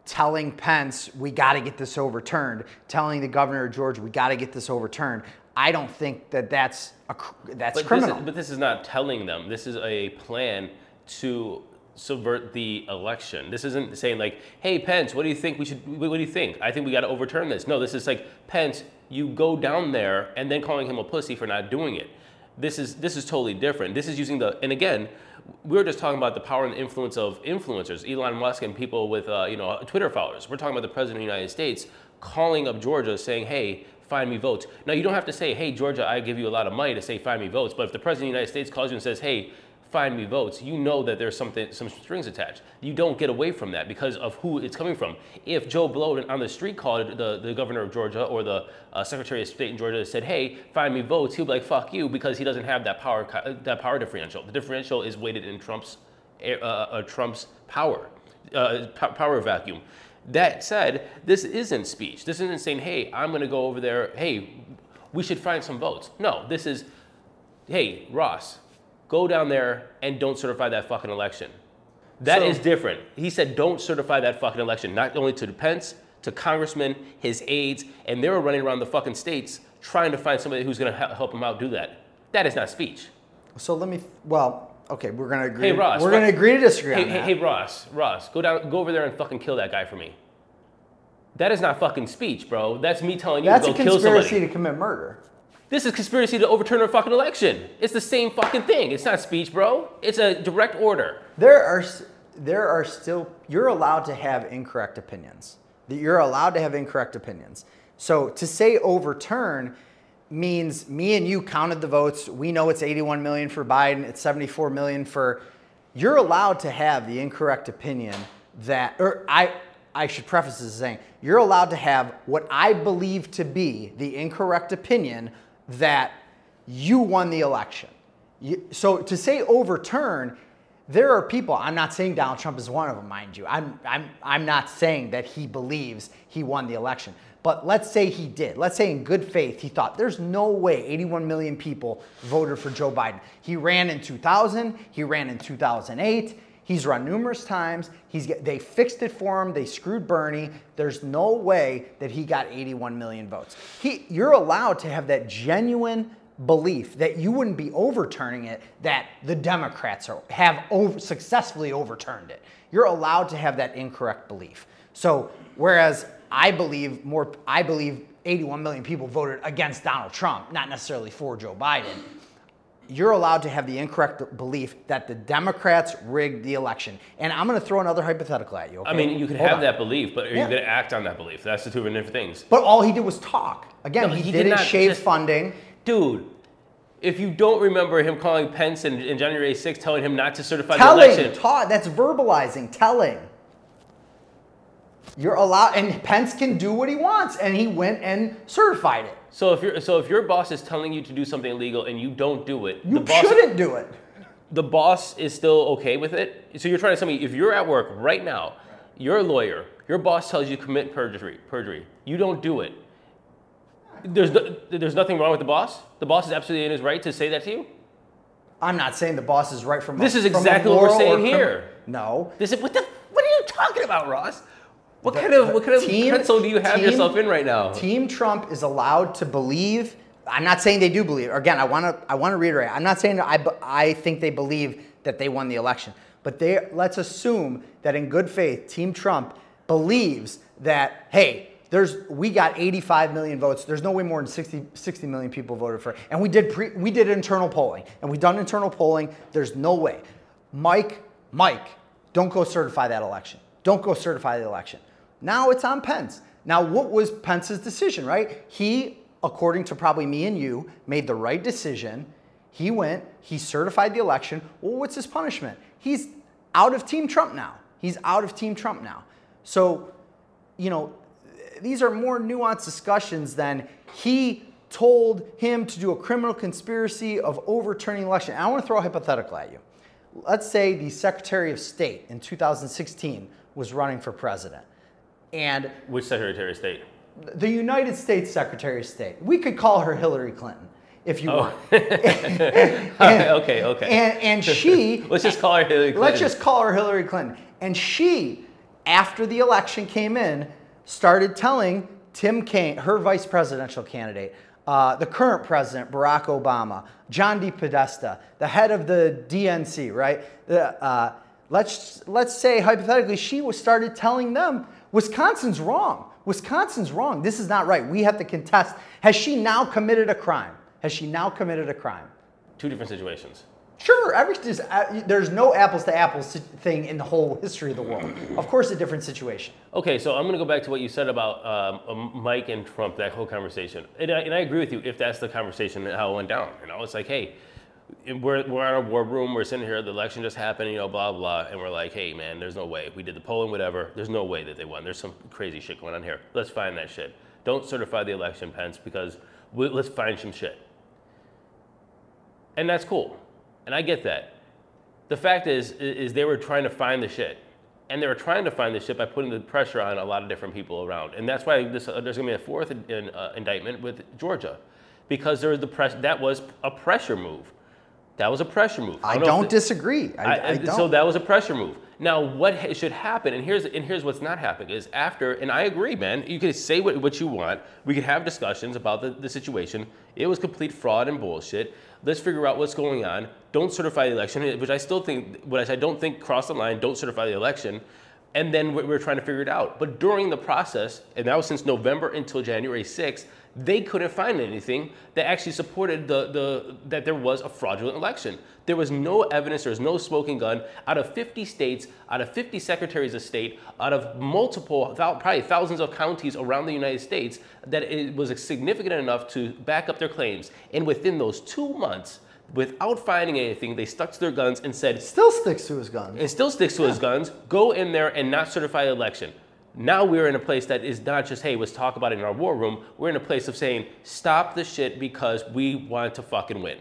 telling Pence, we got to get this overturned, telling the governor of Georgia, we got to get this overturned. I don't think that that's a, that's but criminal. This is, but this is not telling them. This is a plan to subvert the election. This isn't saying like, "Hey Pence, what do you think we should? What do you think? I think we got to overturn this." No, this is like Pence, you go down there and then calling him a pussy for not doing it. This is this is totally different. This is using the and again, we are just talking about the power and influence of influencers, Elon Musk and people with uh, you know Twitter followers. We're talking about the president of the United States calling up Georgia saying, "Hey, find me votes. Now, you don't have to say, hey, Georgia, I give you a lot of money to say, find me votes. But if the President of the United States calls you and says, hey, find me votes, you know that there's something, some strings attached. You don't get away from that because of who it's coming from. If Joe Blow on the street called the, the governor of Georgia or the uh, Secretary of State in Georgia and said, hey, find me votes, he'll be like, fuck you, because he doesn't have that power, that power differential. The differential is weighted in Trump's, uh, uh, Trump's power, uh, power vacuum. That said, this isn't speech. This isn't saying, hey, I'm going to go over there, hey, we should find some votes. No, this is, hey, Ross, go down there and don't certify that fucking election. That is So- different. He said, don't certify that fucking election, not only to Pence, to congressmen, his aides, and they were running around the fucking states trying to find somebody who's going to help him out do that. That is not speech. So let me. Well, okay, we're gonna agree. Hey, Ross, we're Ross- gonna agree to disagree Hey, on hey, that. hey, Ross, Ross, go down, go over there and fucking kill that guy for me. That is not fucking speech, bro. That's me telling you That's to go kill somebody. That's a conspiracy to commit murder. This is conspiracy to overturn a fucking election. It's the same fucking thing. It's not speech, bro. It's a direct order. There are there are still you're allowed to have incorrect opinions. That You're allowed to have incorrect opinions. So to say overturn means me and you counted the votes. We know it's 81 million for Biden. It's 74 million for. You're allowed to have the incorrect opinion that, or I. I should preface this saying you're allowed to have what I believe to be the incorrect opinion that you won the election. You, so to say overturn, there are people. I'm not saying Donald Trump is one of them, mind you. I'm I'm I'm not saying that he believes he won the election. But let's say he did. Let's say in good faith he thought there's no way 81 million people voted for Joe Biden. He ran in 2000. He ran in 2008. He's run numerous times. He's they fixed it for him. They screwed Bernie. There's no way that he got 81 million votes. He, you're allowed to have that genuine belief that you wouldn't be overturning it. That the Democrats are, have over, successfully overturned it. You're allowed to have that incorrect belief. So whereas I believe more, I believe 81 million people voted against Donald Trump, not necessarily for Joe Biden you're allowed to have the incorrect belief that the Democrats rigged the election. And I'm going to throw another hypothetical at you. Okay? I mean, you can Hold have on. that belief, but are Yeah. you going to act on that belief? That's the two different things. But all he did was talk. Again, No, he, he did didn't not shave just- funding. Dude, if you don't remember him calling Pence in, in January 6th, telling him not to certify the Telling, election, taught, that's verbalizing, telling. You're allowed, and Pence can do what he wants, and he went and certified it. so if your so if your boss is telling you to do something illegal and you don't do it, You the boss shouldn't do it. the boss is still okay with it. So you're trying to tell me if you're at work right now, you're a lawyer, your boss tells you to commit perjury, perjury, you don't do it. There's no, there's nothing wrong with the boss. The boss is absolutely in his right to say that to you. I'm not saying the boss is right from. This a, is exactly what we're saying here. No, This is what the what are you talking about, Ross? What kind of what kind of Team- pencil do you have team- yourself in right now? Team Trump is allowed to believe. I'm not saying they do believe. Again, I want to I want to reiterate. I'm not saying that I I think they believe that they won the election, but they let's assume that in good faith, Team Trump believes that hey, there's we got 85 million votes. There's no way more than 60, 60 million people voted for it. And we did pre, we did internal polling, and we've done internal polling. There's no way. Mike, Mike, don't go certify that election. Don't go certify the election. Now it's on Pence. Now, what was Pence's decision, right? He, according to probably me and you, made the right decision. He went, he certified the election. Well, what's his punishment? He's out of Team Trump now. He's out of Team Trump now. So, you know, these are more nuanced discussions than he told him to do a criminal conspiracy of overturning election. And I want to throw a hypothetical at you. Let's say the Secretary of State in 2016 was running for president. And Which Secretary of State? the United States Secretary of State, we could call her Hillary Clinton if you Oh. want. okay, okay. And, and she, Let's just call her Hillary Clinton. let's just call her Hillary Clinton. And she, after the election came in, started telling Tim Kaine, her vice presidential candidate, uh, the current president, Barack Obama, John D. Podesta, the head of the DNC, right? The, uh, let's, let's say, hypothetically, she was started telling them Wisconsin's wrong. Wisconsin's wrong. This is not right. We have to contest. Has she now committed a crime? Has she now committed a crime? Two different situations. Sure, every, there's, uh, there's no apples to apples thing in the whole history of the world. Of course, a different situation. Okay, so I'm going to go back to what you said about um, um, Mike and Trump, that whole conversation. And I, and I agree with you if that's the conversation and how it went down. You know, it's like, hey, we're, we're in a war room, we're sitting here, the election just happened, you know, blah, blah, and we're like, hey, man, there's no way. We did the polling, whatever. There's no way that they won. There's some crazy shit going on here. Let's find that shit. Don't certify the election, Pence, because we, let's find some shit. And that's cool. And I get that. The fact is, is they were trying to find the shit. And they were trying to find the shit by putting the pressure on a lot of different people around. And that's why this, uh, there's going to be a fourth in, uh, indictment with Georgia. Because there was the press, that was a pressure move. That was a pressure move. I if don't the- disagree. I, I, I- don't. So that was a pressure move. Now, what ha- should happen, and here's and here's what's not happening is after, and I agree, man. You can say what, what you want. We can have discussions about the, the situation. It was complete fraud and bullshit. Let's figure out what's going on. Don't certify the election, which I still think, what I don't think cross the line. Don't certify the election, and then we- we're trying to figure it out. But during the process, and that was since November until January 6th, they couldn't find anything that actually supported the, the that there was a fraudulent election. There was no evidence, there was no smoking gun. Out of 50 states, out of 50 secretaries of state, out of multiple, probably thousands of counties around the United States, that it was significant enough to back up their claims. And within those two months, without finding anything, they stuck to their guns and said, Still sticks to his guns. and still sticks to his guns, go in there and not certify the election. Now we're in a place that is not just, hey, let's talk about it in our war room. We're in a place of saying, stop the shit because we want to fucking win.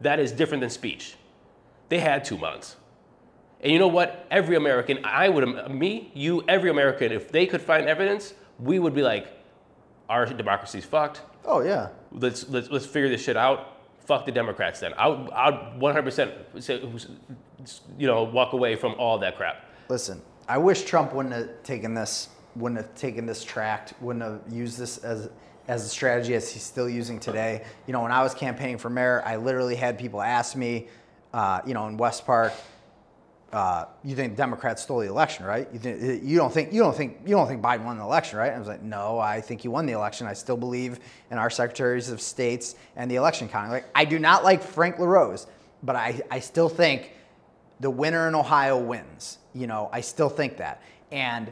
That is different than speech. They had two months. And you know what? Every American, I would, me, you, every American, if they could find evidence, we would be like, our democracy's fucked. Oh yeah. Let's let's let's figure this shit out. Fuck the Democrats then. I would I would 100% say, you know, walk away from all that crap. Listen, I wish Trump wouldn't have taken this, wouldn't have taken this tract, wouldn't have used this as as a strategy as he's still using today. You know, when I was campaigning for mayor, I literally had people ask me, uh, you know, in West Park, uh, you think Democrats stole the election, right? You, think, you don't think you don't think you don't think Biden won the election, right? I was like, no, I think he won the election. I still believe in our secretaries of states and the election counting. Like, I do not like Frank LaRose, but I, I still think the winner in Ohio wins. You know, I still think that, and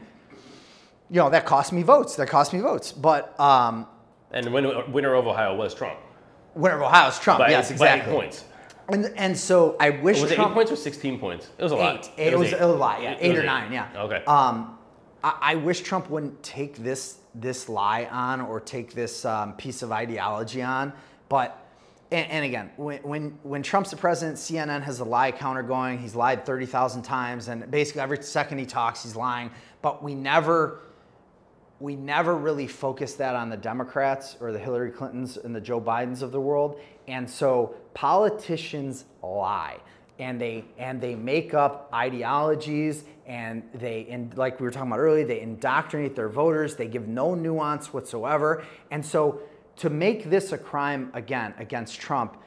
you know that cost me votes. That cost me votes, but um, And the winner, of Ohio was Trump winner of Ohio is Trump. by, yes, by exactly. eight points. And, and so I wish Was it Trump eight points or 16 points? It was a lot. Eight. It, was, eight. a lot, yeah. It eight was or nine, yeah. Okay. Um, I, I wish Trump wouldn't take this this lie on or take this um, piece of ideology on. But and, and again, when, when when Trump's the president, CNN has a lie counter going. He's lied thirty thousand times, and basically every second he talks, he's lying. But we never we never really focused that on the Democrats or the Hillary Clintons and the Joe Bidens of the world. And so politicians lie and they and they make up ideologies and they and like we were talking about earlier, they indoctrinate their voters, they give no nuance whatsoever. And so to make this a crime again against Trump,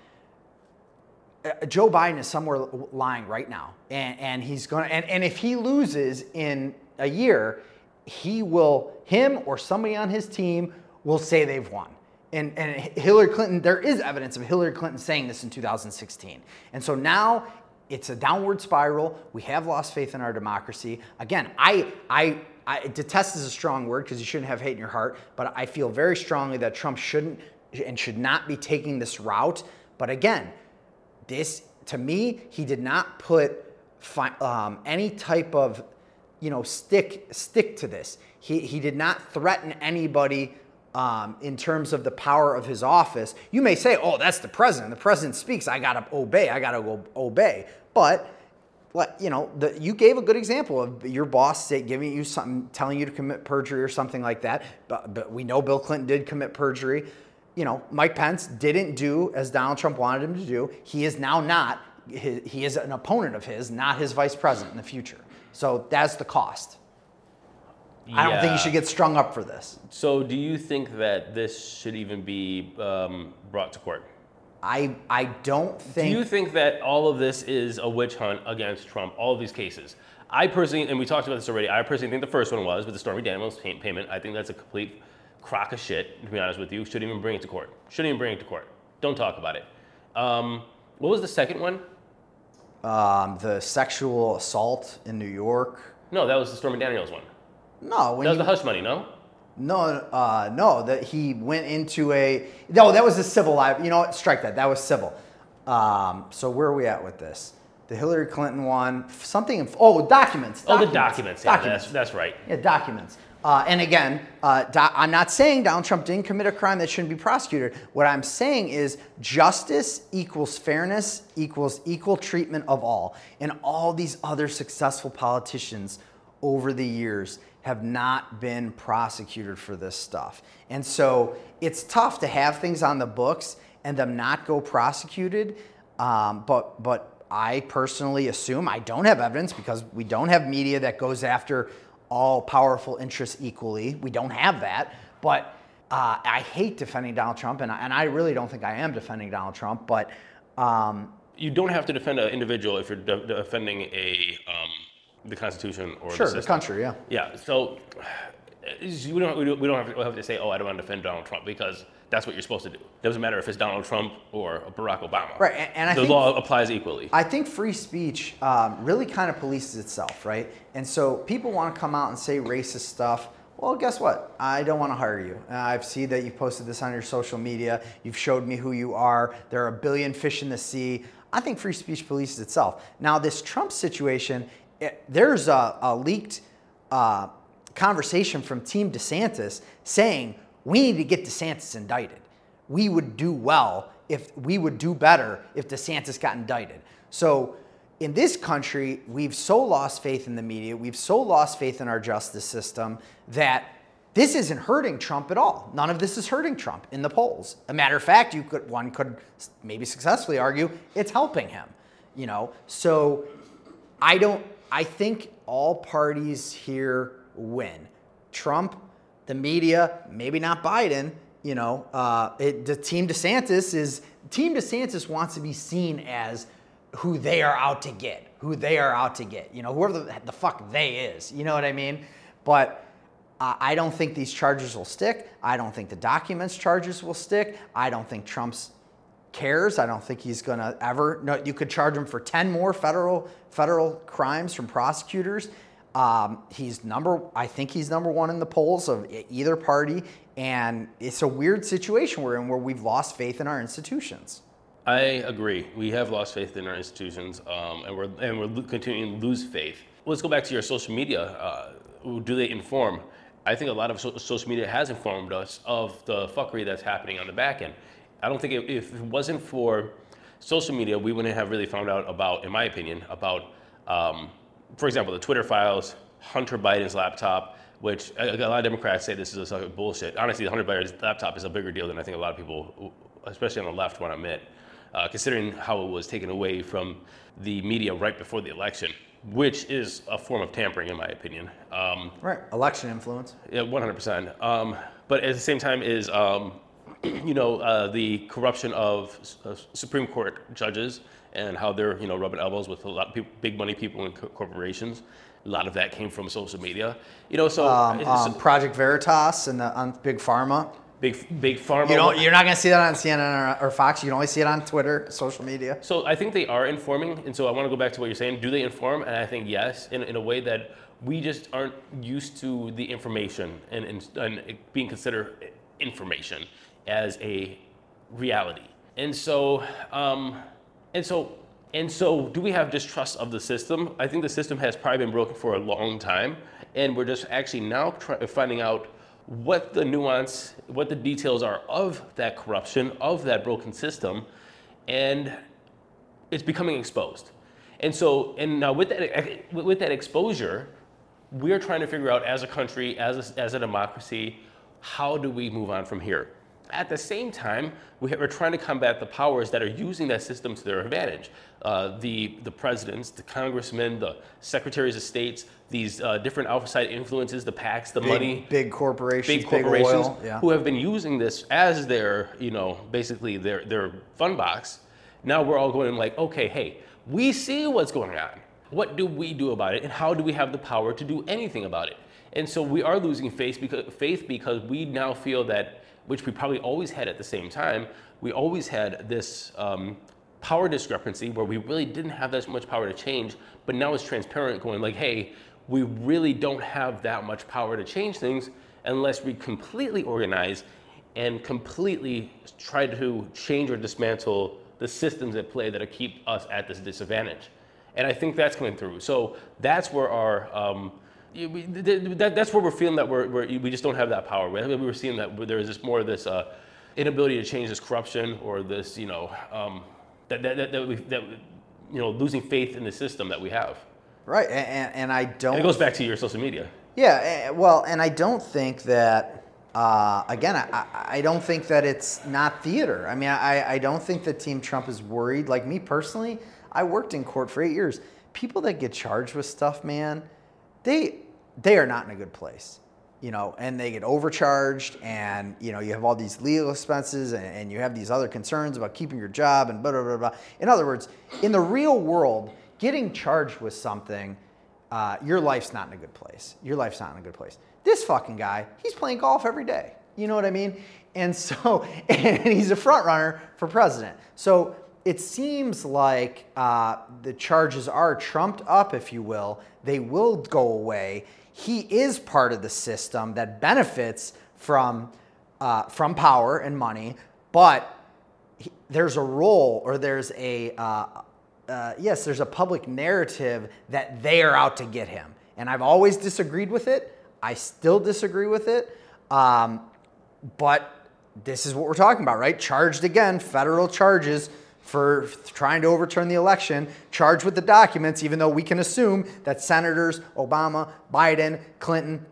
uh, Joe Biden is somewhere lying right now, and, and he's going to, and, and if he loses in a year, he will, him or somebody on his team will say they've won. And, and Hillary Clinton, there is evidence of Hillary Clinton saying this in 2016. And so now it's a downward spiral. We have lost faith in our democracy. Again, I, I, I detest is a strong word because you shouldn't have hate in your heart, but I feel very strongly that Trump shouldn't and should not be taking this route. But again, this to me he did not put fi- um, any type of you know stick stick to this. He, he did not threaten anybody um, in terms of the power of his office. You may say oh that's the president. The president speaks. I gotta obey. I gotta go obey. But like, you know, the, you gave a good example of your boss say, giving you something, telling you to commit perjury or something like that. But, but we know Bill Clinton did commit perjury you know, Mike Pence didn't do as Donald Trump wanted him to do. He is now not, he, he is an opponent of his, not his vice president in the future. So that's the cost. I don't think you should get strung up for this. So, do you think that this should even be um, brought to court? I, I don't think. Do you think that all of this is a witch hunt against Trump? All of these cases. I personally, and we talked about this already. I personally think the first one was with the Stormy Daniels pay- payment. I think that's a complete crock of shit. To be honest with you, shouldn't even bring it to court. Shouldn't even bring it to court. Don't talk about it. Um, what was the second one? um, the sexual assault in New York. No, that was the Stormy Daniels one. No, when That was you, the hush money. No. No, uh, no, that he went into a no. That was a civil life. You know what? Strike that. That was civil. Um, so where are we at with this? The Hillary Clinton one, something. Oh, documents. Oh, the documents. Yeah, Documents. that's that's right. Yeah, documents. Uh, and again, uh, do- I'm not saying Donald Trump didn't commit a crime that shouldn't be prosecuted. What I'm saying is justice equals fairness equals equal treatment of all. And all these other successful politicians over the years have not been prosecuted for this stuff. And so it's tough to have things on the books and them not go prosecuted. Um, but but I personally assume I don't have evidence because we don't have media that goes after all powerful interests equally. We don't have that. But uh, I hate defending Donald Trump, and I, and I really don't think I am defending Donald Trump. But um, you don't have to defend an individual if you're de- defending a um, the Constitution or sure, the, the country, yeah. Yeah. So we don't we don't, we don't have, to, have to say, oh, I don't want to defend Donald Trump because that's what you're supposed to do. It doesn't matter if it's Donald Trump or Barack Obama. Right, and, and I the think, law applies equally. I think free speech um, really kind of polices itself, right? And so people want to come out and say racist stuff. Well, guess what? I don't want to hire you. Uh, I've seen that you've posted this on your social media. You've showed me who you are. There are a billion fish in the sea. I think free speech polices itself. Now, this Trump situation, it, there's a, a leaked uh, conversation from Team DeSantis saying we need to get DeSantis indicted. We would do well if we would do better if DeSantis got indicted. So in this country, we've so lost faith in the media, we've so lost faith in our justice system that this isn't hurting Trump at all. None of this is hurting Trump in the polls. A matter of fact, you could one could maybe successfully argue it's helping him. You know, so I don't. I think all parties here win. Trump, the media, maybe not Biden. You know, uh, it, the team DeSantis is Team DeSantis wants to be seen as who they are out to get, who they are out to get. You know, whoever the, the fuck they is. You know what I mean? But uh, I don't think these charges will stick. I don't think the documents charges will stick. I don't think Trump's cares. I don't think he's going to ever. No, you could charge him for 10 more federal federal crimes from prosecutors. Um, he's number, I think he's number one in the polls of either party, and it's a weird situation we're in where we've lost faith in our institutions. I agree. We have lost faith in our institutions, um, and we're and we're continuing to lose faith. Let's go back to your social media. Uh, do they inform? I think a lot of so- social media has informed us of the fuckery that's happening on the back end. I don't think it, if it wasn't for social media, we wouldn't have really found out about, in my opinion, about, um, for example, the Twitter files, Hunter Biden's laptop, which a, a lot of Democrats say this is a bullshit. Honestly, the Hunter Biden's laptop is a bigger deal than I think a lot of people, especially on the left, want to admit, uh, considering how it was taken away from the media right before the election which is a form of tampering, in my opinion. Um, right, election influence. Yeah, 100%. Um, but at the same time, is um, you know uh, the corruption of uh, Supreme Court judges and how they're you know rubbing elbows with a lot of people, big money people and co- corporations. A lot of that came from social media. You know, so, um, um Project Veritas and the, on Big Pharma. Big big pharma. You don't, you're not going to see that on CNN or, or, Fox. You can only see it on Twitter, social media. So I think they are informing, and so I want to go back to what you're saying. Do they inform? And I think yes, in, in a way that we just aren't used to the information and, and, and being considered information as a reality. And so, um, and so, and so, do we have distrust of the system? I think the system has probably been broken for a long time, and we're just actually now try- finding out what the nuance, what the details are of that corruption, of that broken system, and it's becoming exposed. And so, and now with that, with that exposure, we're trying to figure out as a country, as a, as a democracy, how do we move on from here? At the same time, we're trying to combat the powers that are using that system to their advantage. Uh, the, the presidents, the congressmen, the secretaries of states, these uh, different outside influences, the PACs, the big, money, big corporations, big corporations, big yeah. who have been using this as their, you know, basically their their fund box. Now we're all going like, okay, hey, we see what's going on. What do we do about it, and how do we have the power to do anything about it? And so we are losing faith because faith because we now feel that, which we probably always had at the same time, we always had this um, power discrepancy where we really didn't have that much power to change, but now it's transparent, going like, hey we really don't have that much power to change things unless we completely organize and completely try to change or dismantle the systems at play that keep us at this disadvantage. And I think that's coming through. So that's where our um, that, that's where we're feeling that we're, we're, we just don't have that power. We were seeing that there is this more of this uh, inability to change this corruption or this, you know, um, that, that, that, we, that, you know, losing faith in the system that we have. Right, and, and I don't. And it goes back to your social media. Yeah, well, and I don't think that. Uh, again, I, I don't think that it's not theater. I mean, I, I don't think that Team Trump is worried. Like me personally, I worked in court for eight years. People that get charged with stuff, man, they they are not in a good place. You know, and they get overcharged, and you know, you have all these legal expenses, and, and you have these other concerns about keeping your job, and blah blah blah blah. In other words, in the real world, getting charged with something, uh, your life's not in a good place. Your life's not in a good place. This fucking guy, he's playing golf every day. You know what I mean? And so, and he's a front runner for president. So it seems like uh, the charges are trumped up, if you will. They will go away. He is part of the system that benefits from uh, from power and money, but he, there's a role or there's a uh, uh, yes, there's a public narrative that they are out to get him, and I've always disagreed with it. I still disagree with it, um, but this is what we're talking about, right? Charged again, federal charges for trying to overturn the election, charged with the documents, even though we can assume that senators, Obama, Biden, Clinton,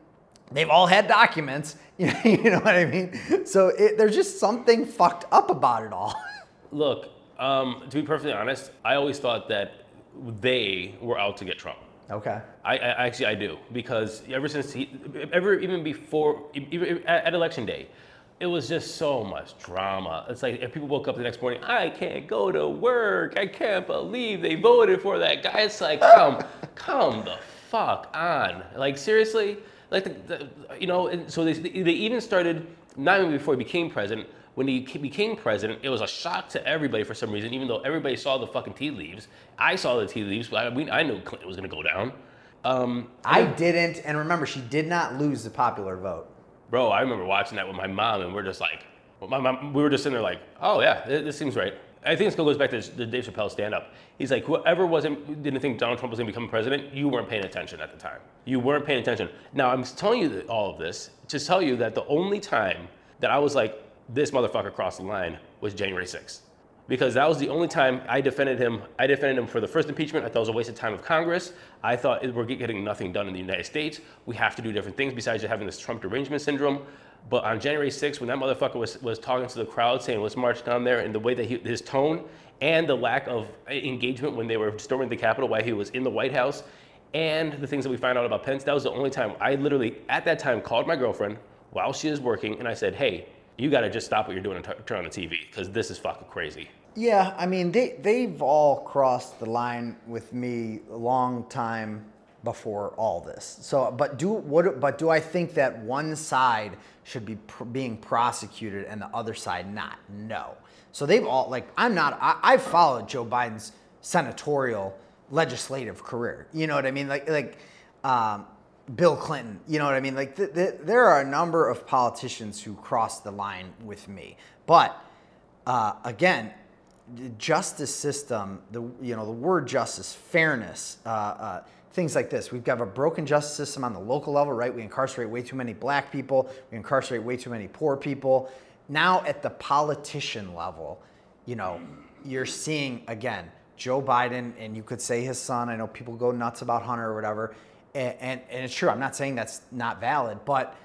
they've all had documents. You know what I mean? So it, there's just something fucked up about it all. Look, um, to be perfectly honest, I always thought that they were out to get Trump. Okay. I, I actually I do because ever since he, ever even before, even at, at election day, it was just so much drama. It's like if people woke up the next morning, I can't go to work. I can't believe they voted for that guy. It's like, come, come the fuck on. Like seriously, like the, the you know. And so they they even started not even before he became president. When he became president, it was a shock to everybody for some reason. Even though everybody saw the fucking tea leaves, I saw the tea leaves. I mean, I knew Clinton was going to go down. Um, I didn't, and remember, she did not lose the popular vote. Bro, I remember watching that with my mom, and we're just like, well, my mom, we were just sitting there like, oh yeah, this, this seems right. I think this goes back to the Dave Chappelle stand-up. He's like, whoever wasn't didn't think Donald Trump was going to become president, you weren't paying attention at the time. You weren't paying attention. Now I'm telling you all of this to tell you that the only time that I was like, this motherfucker crossed the line was January 6th. Because that was the only time I defended him. I defended him for the first impeachment. I thought it was a waste of time of Congress. I thought we're getting nothing done in the United States. We have to do different things besides just having this Trump derangement syndrome. But on January 6th, when that motherfucker was, was talking to the crowd saying, let's march down there, and the way that he, his tone and the lack of engagement when they were storming the Capitol while he was in the White House, and the things that we found out about Pence, that was the only time I literally, at that time, called my girlfriend while she was working, and I said, hey, you got to just stop what you're doing and t- turn on the TV because this is fucking crazy. Yeah, I mean they they've all crossed the line with me a long time before all this. So, but do what? But do I think that one side should be pr- being prosecuted and the other side not? No. So they've all like I'm not. I, I've followed Joe Biden's senatorial legislative career. You know what I mean? Like like. Um, Bill Clinton. You know what I mean? Like, th- th- there are a number of politicians who cross the line with me. But uh, again, the justice system, the you know the word justice, fairness, uh, uh, things like this. We've got a broken justice system on the local level, right? We incarcerate way too many black people. We incarcerate way too many poor people. Now at the politician level, you know, you're seeing again Joe Biden, and you could say his son. I know people go nuts about Hunter or whatever and, and, and it's true. I'm not saying that's not valid, but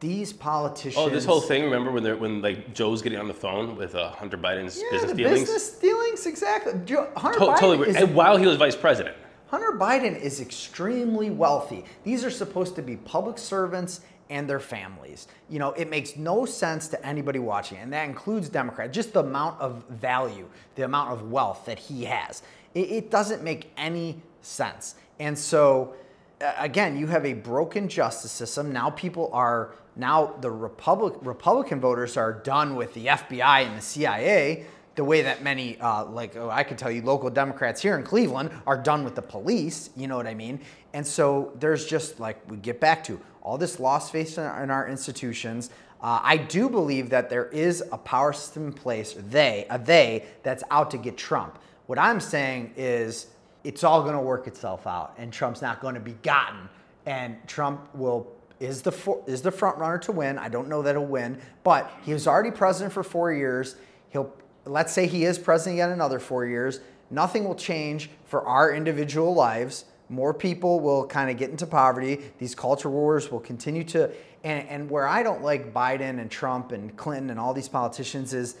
these politicians. Oh, this whole thing. Remember when when like Joe's getting on the phone with uh, Hunter Biden's yeah, business the dealings? Business dealings, exactly. Joe, Hunter To- Biden totally. is, and while he was vice president. Hunter Biden is extremely wealthy. These are supposed to be public servants and their families. You know, it makes no sense to anybody watching, and that includes Democrats. Just the amount of value, the amount of wealth that he has. It, it doesn't make any sense. And so, again, you have a broken justice system. Now people are now the Republic, Republican voters are done with the FBI and the CIA. The way that many, uh, like oh, I could tell you, local Democrats here in Cleveland are done with the police. You know what I mean? And so there's just like we get back to all this lost faith in our, in our institutions. Uh, I do believe that there is a power system in place, they, a they, that's out to get Trump. What I'm saying is it's all going to work itself out, and Trump's not going to be gotten, and Trump will is the for, is the front runner to win. I don't know that he'll win, but he was already president for four years. He'll let's say he is president yet another four years. Nothing will change for our individual lives. More people will kind of get into poverty. These culture wars will continue to. And, and where I don't like Biden and Trump and Clinton and all these politicians is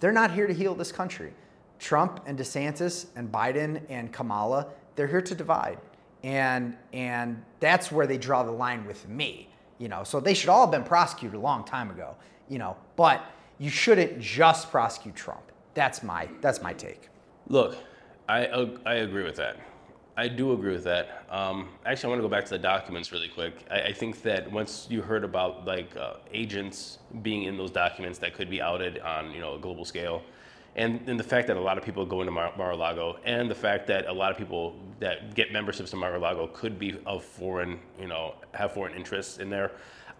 they're not here to heal this country. Trump and DeSantis and Biden and Kamala, they're here to divide. And and that's where they draw the line with me. You know, so they should all have been prosecuted a long time ago, you know, but you shouldn't just prosecute Trump. That's my that's my take. Look, I I agree with that. I do agree with that. Um, actually, I want to go back to the documents really quick. I, I think that once you heard about like uh, agents being in those documents that could be outed on you know a global scale, and, and the fact that a lot of people go into Mar- Mar-a-Lago, and the fact that a lot of people that get memberships to Mar-a-Lago could be of foreign, you know, have foreign interests in there.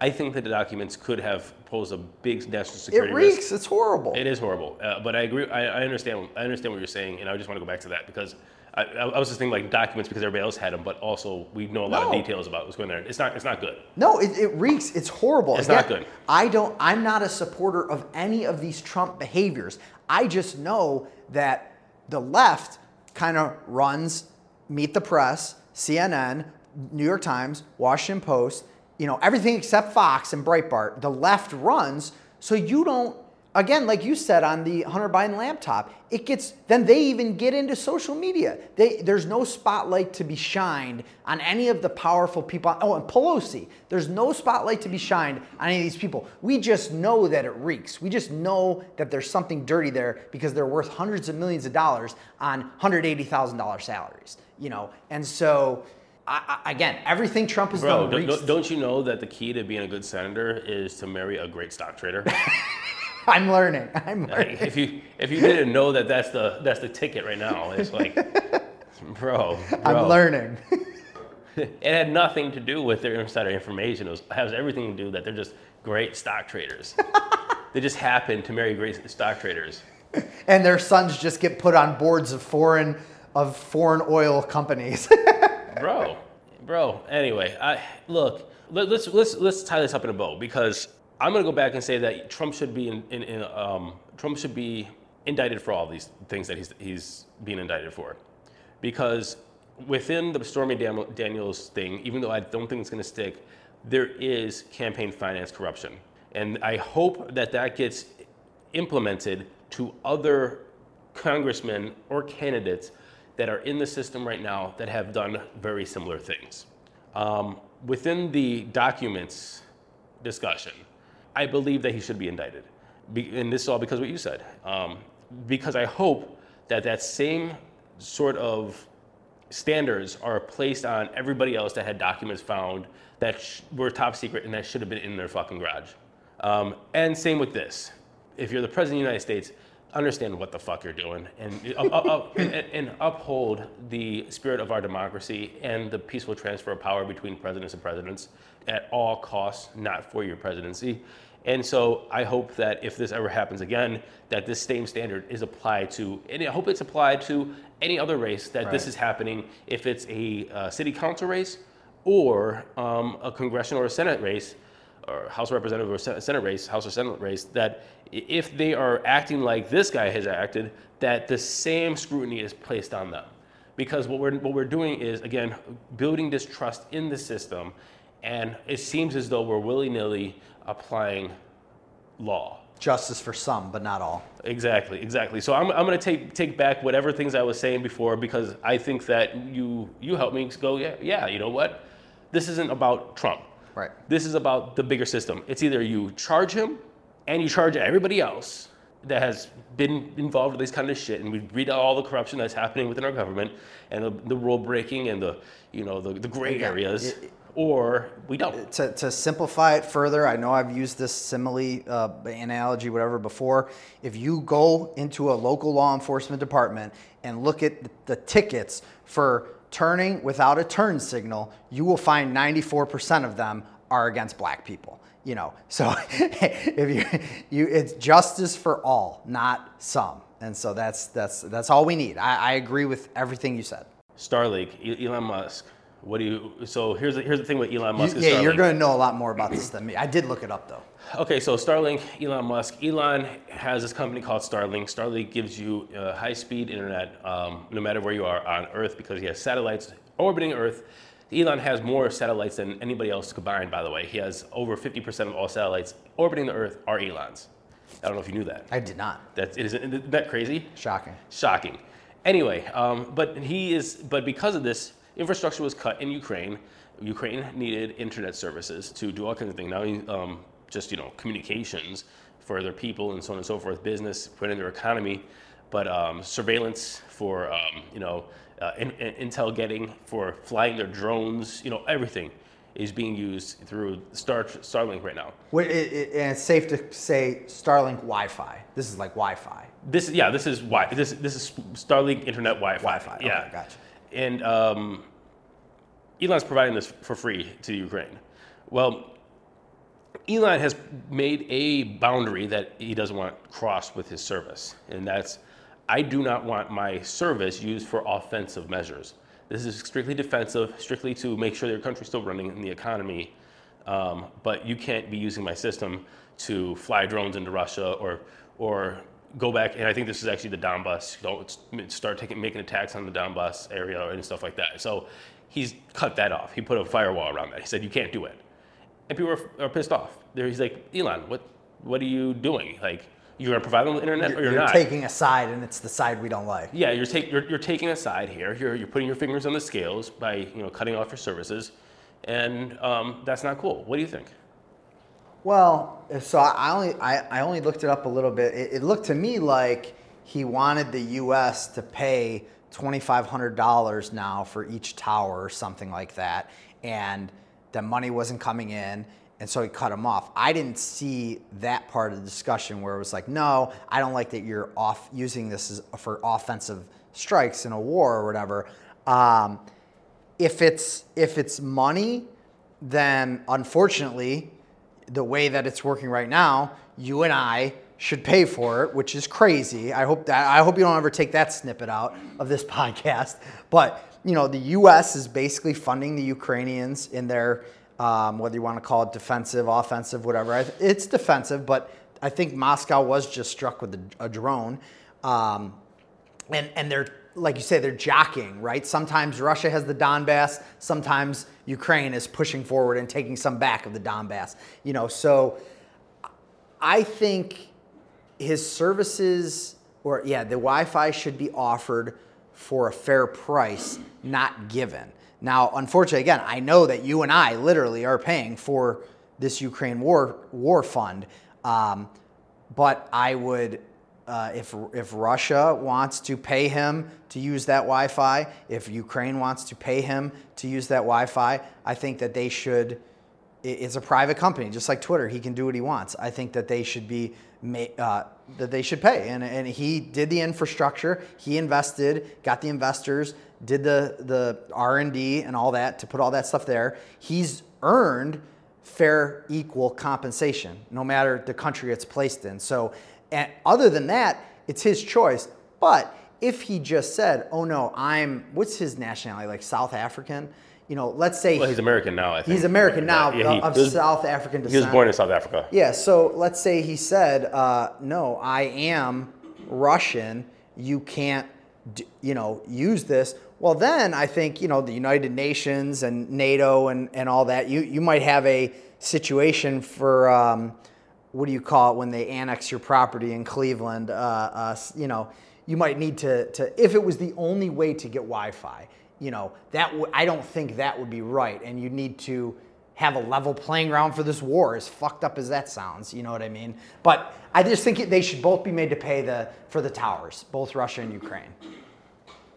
I think that the documents could have posed a big national security It reeks. risk. It's horrible. It is horrible, uh, but I agree. I, I understand. I understand what you're saying, and I just want to go back to that because I, I was just thinking like documents because everybody else had them, but also we know a lot No. of details about what's going there. It's not. It's not good. No, it, it reeks. It's horrible. It's not good. I don't. I'm not a supporter of any of these Trump behaviors. I just know that the left kind of runs Meet the Press, CNN, New York Times, Washington Post. You know everything except Fox and Breitbart. The left runs, so you don't. Again, like you said on the Hunter Biden laptop, it gets then they even get into social media. They, there's no spotlight to be shined on any of the powerful people. Oh, and Pelosi, there's no spotlight to be shined on any of these people. We just know that it reeks. We just know that there's something dirty there because they're worth hundreds of millions of dollars on $180,000 salaries. You know, and so I, I, again, everything Trump has Bro, done don't- don't you know that the key to being a good senator is to marry a great stock trader? I'm learning. I'm learning. If you if you didn't know that that's the that's the ticket right now, it's like, bro, bro. I'm learning. It had nothing to do with their insider information. It was, has everything to do that they're just great stock traders. they just happen to marry great stock traders. and their sons just get put on boards of foreign of foreign oil companies. bro, bro. Anyway, I look. Let, let's let's let's tie this up in a bow because I'm gonna go back and say that Trump should be in, in, in um, Trump should be indicted for all these things that he's he's being indicted for, because within the Stormy Daniels thing, even though I don't think it's gonna stick, there is campaign finance corruption, and I hope that that gets implemented to other congressmen or candidates that are in the system right now that have done very similar things. Um, within the documents discussion, I believe that he should be indicted. Be, and this is all because of what you said. Um, because I hope that that same sort of standards are placed on everybody else that had documents found that sh- were top secret and that should have been in their fucking garage. Um, and same with this. If you're the president of the United States, understand what the fuck you're doing and, up, up, up- and, and uphold the spirit of our democracy and the peaceful transfer of power between presidents and presidents at all costs, not for your presidency. And so I hope that if this ever happens again, that this same standard is applied to, and I hope it's applied to any other race that this is happening, if it's a uh, city council race or um, a congressional or senate race, or House Representative or Senate race, House or Senate race, that if they are acting like this guy has acted, that the same scrutiny is placed on them. Because what we're, what we're doing is, again, building distrust in the system, and it seems as though we're willy nilly applying law. Justice for some, but not all. Exactly, exactly. So I'm, I'm going to take take back whatever things I was saying before because I think that you you helped me go yeah yeah you know what this isn't about Trump. Right. This is about the bigger system. It's either you charge him and you charge everybody else that has been involved with this kind of shit and we read all the corruption that's happening within our government and the, the rule breaking and the you know the, the gray Again, areas it- or we don't. to, to simplify it further, I know I've used this simile, uh, analogy, whatever before. If you go into a local law enforcement department and look at the, tickets for turning without a turn signal, you will find 94% of them are against black people. You know, so if you, you, it's justice for all, not some. And so that's that's that's all we need. I, I agree with everything you said. Starlink, Elon Musk. What do you? So here's the, here's the thing with Elon Musk. and yeah, you're going to know a lot more about this than me. I did look it up though. Okay, so Starlink, Elon Musk. Elon has this company called Starlink. Starlink gives you uh, high-speed internet um, no matter where you are on Earth because he has satellites orbiting Earth. Elon has more satellites than anybody else combined, by the way. He has over 50% of all satellites orbiting the Earth are Elon's. I don't know if you knew that. I did not. That's isn't isn't that crazy? Shocking. Shocking. Anyway, um, but he is, but because of this, infrastructure was cut in Ukraine. Ukraine needed internet services to do all kinds of things. Not only um, just you know communications for their people and so on and so forth, business, put in their economy, but um, surveillance for um, you know uh, in, in, intel getting for flying their drones. You know everything is being used through Star, Starlink right now. It, it, and it's safe to say Starlink Wi-Fi. This is like Wi-Fi. This is yeah, this is Wi-Fi. this this is Starlink Internet Wi-Fi. Wi-Fi. Okay, Yeah, gotcha. And um, Elon's providing this for free to Ukraine. Well, Elon has made a boundary that he doesn't want crossed with his service, and that's I do not want my service used for offensive measures. This is strictly defensive, strictly to make sure your country's still running in the economy. Um, but you can't be using my system to fly drones into Russia or or go back. And I think this is actually the Donbass. Don't start taking making attacks on the Donbass area and stuff like that. So he's cut that off. He put a firewall around that. He said you can't do it and people are, are pissed off. There, he's like, Elon, what, what are you doing? Like, you're gonna provide them with internet or you're, You're not? taking a side, and it's the side we don't like. yeah, you're, take, you're, you're taking a side here. You're, you're putting your fingers on the scales by you know cutting off your services, and um, that's not cool. What do you think? Well, so I only I, I only looked it up a little bit. It, it looked to me like he wanted the U.S. to pay twenty five hundred dollars now for each tower or something like that, and the money wasn't coming in, and so he cut him off. I didn't see that part of the discussion where it was like, no, I don't like that you're off using this as, for offensive strikes in a war or whatever. Um, if it's if it's money, then unfortunately, the way that it's working right now, you and I should pay for it, which is crazy. I hope that I hope you don't ever take that snippet out of this podcast. But you know, the U.S. is basically funding the Ukrainians in their um, whether you want to call it defensive, offensive, whatever. It's defensive, but I think Moscow was just struck with a, a drone. Um, and and they're like you say they're jockeying right? Sometimes russia has the donbass sometimes ukraine is pushing forward and taking some back of the donbass you know? So i think his services or yeah the wi-fi should be offered for a fair price not given. Now unfortunately again i know that you and i literally are paying for this ukraine war war fund um, but I would, uh, if if Russia wants to pay him to use that Wi-Fi, if Ukraine wants to pay him to use that Wi-Fi, I think that they should. It's a private company, just like Twitter. He can do what he wants. I think that they should be uh, that they should pay, and and he did the infrastructure. He invested, got the investors, did the the R and D and all that to put all that stuff there. He's earned fair, equal compensation, no matter the country it's placed in. So, and other than that, it's his choice. But if he just said, "Oh no, I'm," what's his nationality? Like South African? You know, let's say Well, he's American now. I think he's American now Yeah, he, of was, South African descent. he was born in South Africa. Yeah, so let's say he said, uh, "No, I am Russian. You can't, you know, use this." Well, then I think you know the United Nations and NATO and, and all that. You you might have a situation for um, what do you call it when they annex your property in Cleveland? Uh, uh, you know, you might need to to if it was the only way to get Wi-Fi. You know that w- I don't think that would be right, and you need to have a level playing ground for this war, as fucked up as that sounds. You know what I mean? But I just think they should both be made to pay the for the towers, both Russia and Ukraine.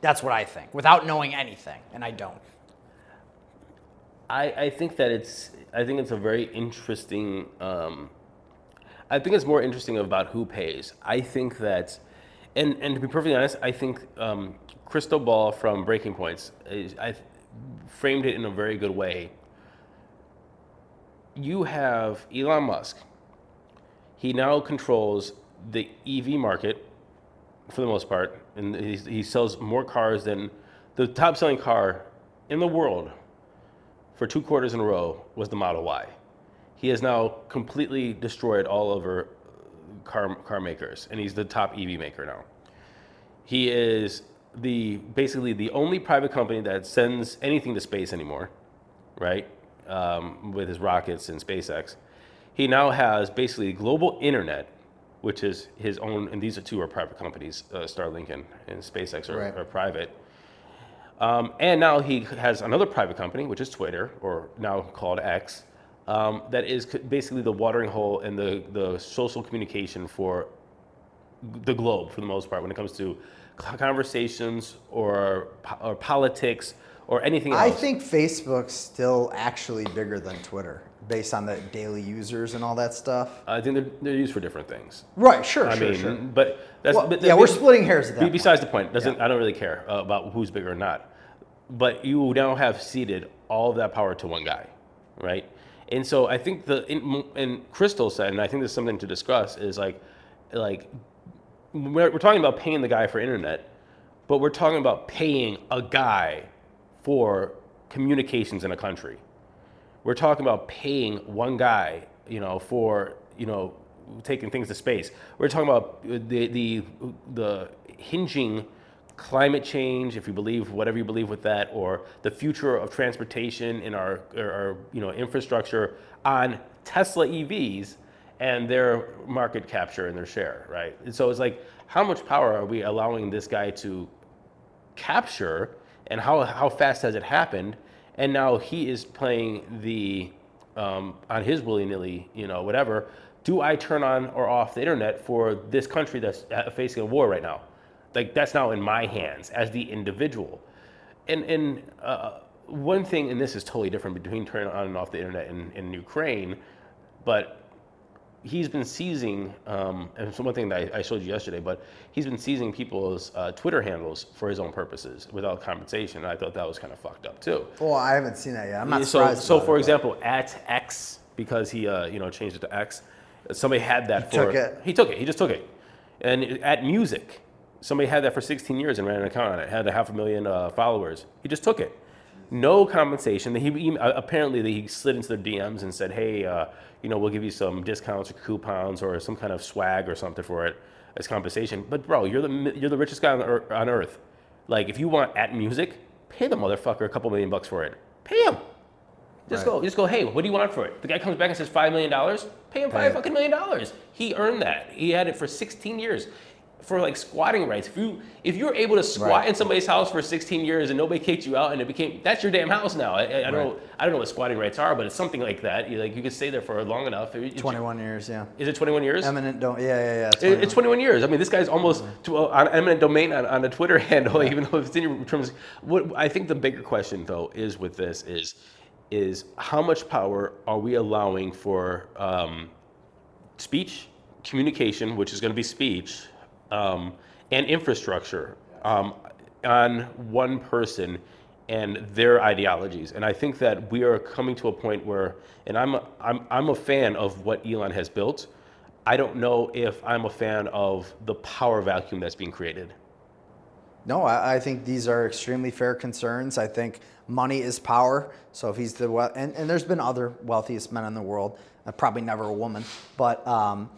That's what I think, without knowing anything, and I don't. I, I think that it's I think it's a very interesting. Um, I think it's more interesting about who pays. I think that, and and to be perfectly honest, I think um, Krystal Ball from Breaking Points, I framed it in a very good way. You have Elon Musk. He now controls the EV market for the most part, and he sells more cars than the top selling car in the world for two quarters in a row was the Model Y. He has now completely destroyed all over car, car makers, and he's the top EV maker now. He is the basically the only private company that sends anything to space anymore, right? Um, with his rockets and SpaceX. He now has basically global internet which is his own, and these are two are private companies, uh, Starlink and, and SpaceX are, Right. are private. Um, and now he has another private company, which is Twitter, or now called X, um, that is basically the watering hole and the, the social communication for the globe for the most part when it comes to conversations or, or politics or anything else. I think Facebook's still actually bigger than Twitter based on the daily users and all that stuff. I think they're, they're used for different things. Right, sure, I sure, mean, sure. but that's Well, but yeah, we're splitting hairs at that be- point. Besides the point, doesn't I don't really care uh, about who's bigger or not. But you now have ceded all of that power to one guy, right? And so I think the in, and Krystal said, and I think there's something to discuss is like, like we're, we're talking about paying the guy for internet, but we're talking about paying a guy for communications in a country. We're talking about paying one guy, you know, for you know taking things to space. We're talking about the the the hinging climate change, if you believe whatever you believe with that, or the future of transportation in our our, you know infrastructure on Tesla EVs and their market capture and their share, right? And so it's like, how much power are we allowing this guy to capture and how, how fast has it happened? And now he is playing the um, on his willy-nilly you know whatever. Do i turn on or off the internet for this country that's uh, facing a war right now like that's now in my hands as the individual and and uh, one thing and this is totally different between turning on and off the internet in, in ukraine but he's been seizing, um, and it's one thing that I, I showed you yesterday, but he's been seizing people's uh, Twitter handles for his own purposes without compensation. And I thought that was kind of fucked up too. Well, I haven't seen that yet. I'm not so, surprised. so for it, but- example, at X, because he, uh, you know, changed it to X, somebody had that He for. took it? He took it. He just took it. And at Music, somebody had that for 16 years and ran an account on it. Had a half a million uh, followers. He just took it. No compensation. He, he uh, apparently he slid into their DMs and said, "Hey, uh, you know, we'll give you some discounts or coupons or some kind of swag or something for it as compensation." But bro, you're the you're the richest guy on, earth. Like, if you want at Music, pay the motherfucker a couple million bucks for it. Pay him. Just Right. go, just go. Hey, what do you want for it? The guy comes back and says five million dollars. Pay him five it. fucking million dollars. He earned that. He had it for 16 years, for like squatting rights. If you if you're able to squat Right. in somebody's house for 16 years and nobody kicked you out and it became that's your damn house now. I, I, I don't know I don't know what squatting rights are, but it's something like that. You like you could stay there for long enough. It- it- 21 years, yeah. Is it 21 years? Eminent don't. Yeah, yeah, yeah. It- It's 21 years. I mean, this guy's almost to, uh, on eminent domain on, on a Twitter handle, even though it's in your terms. What I think the bigger question, though, is with this is is how much power are we allowing for um, speech, communication, which is going to be speech, um, and infrastructure um, on one person and their ideologies. And I think that we are coming to a point where, and I'm a, I'm, I'm a fan of what Elon has built. I don't know if I'm a fan of the power vacuum that's being created. No, I, I think these are extremely fair concerns. I think money is power. So if he's the and, and there's been other wealthiest men in the world, uh, probably never a woman, but um,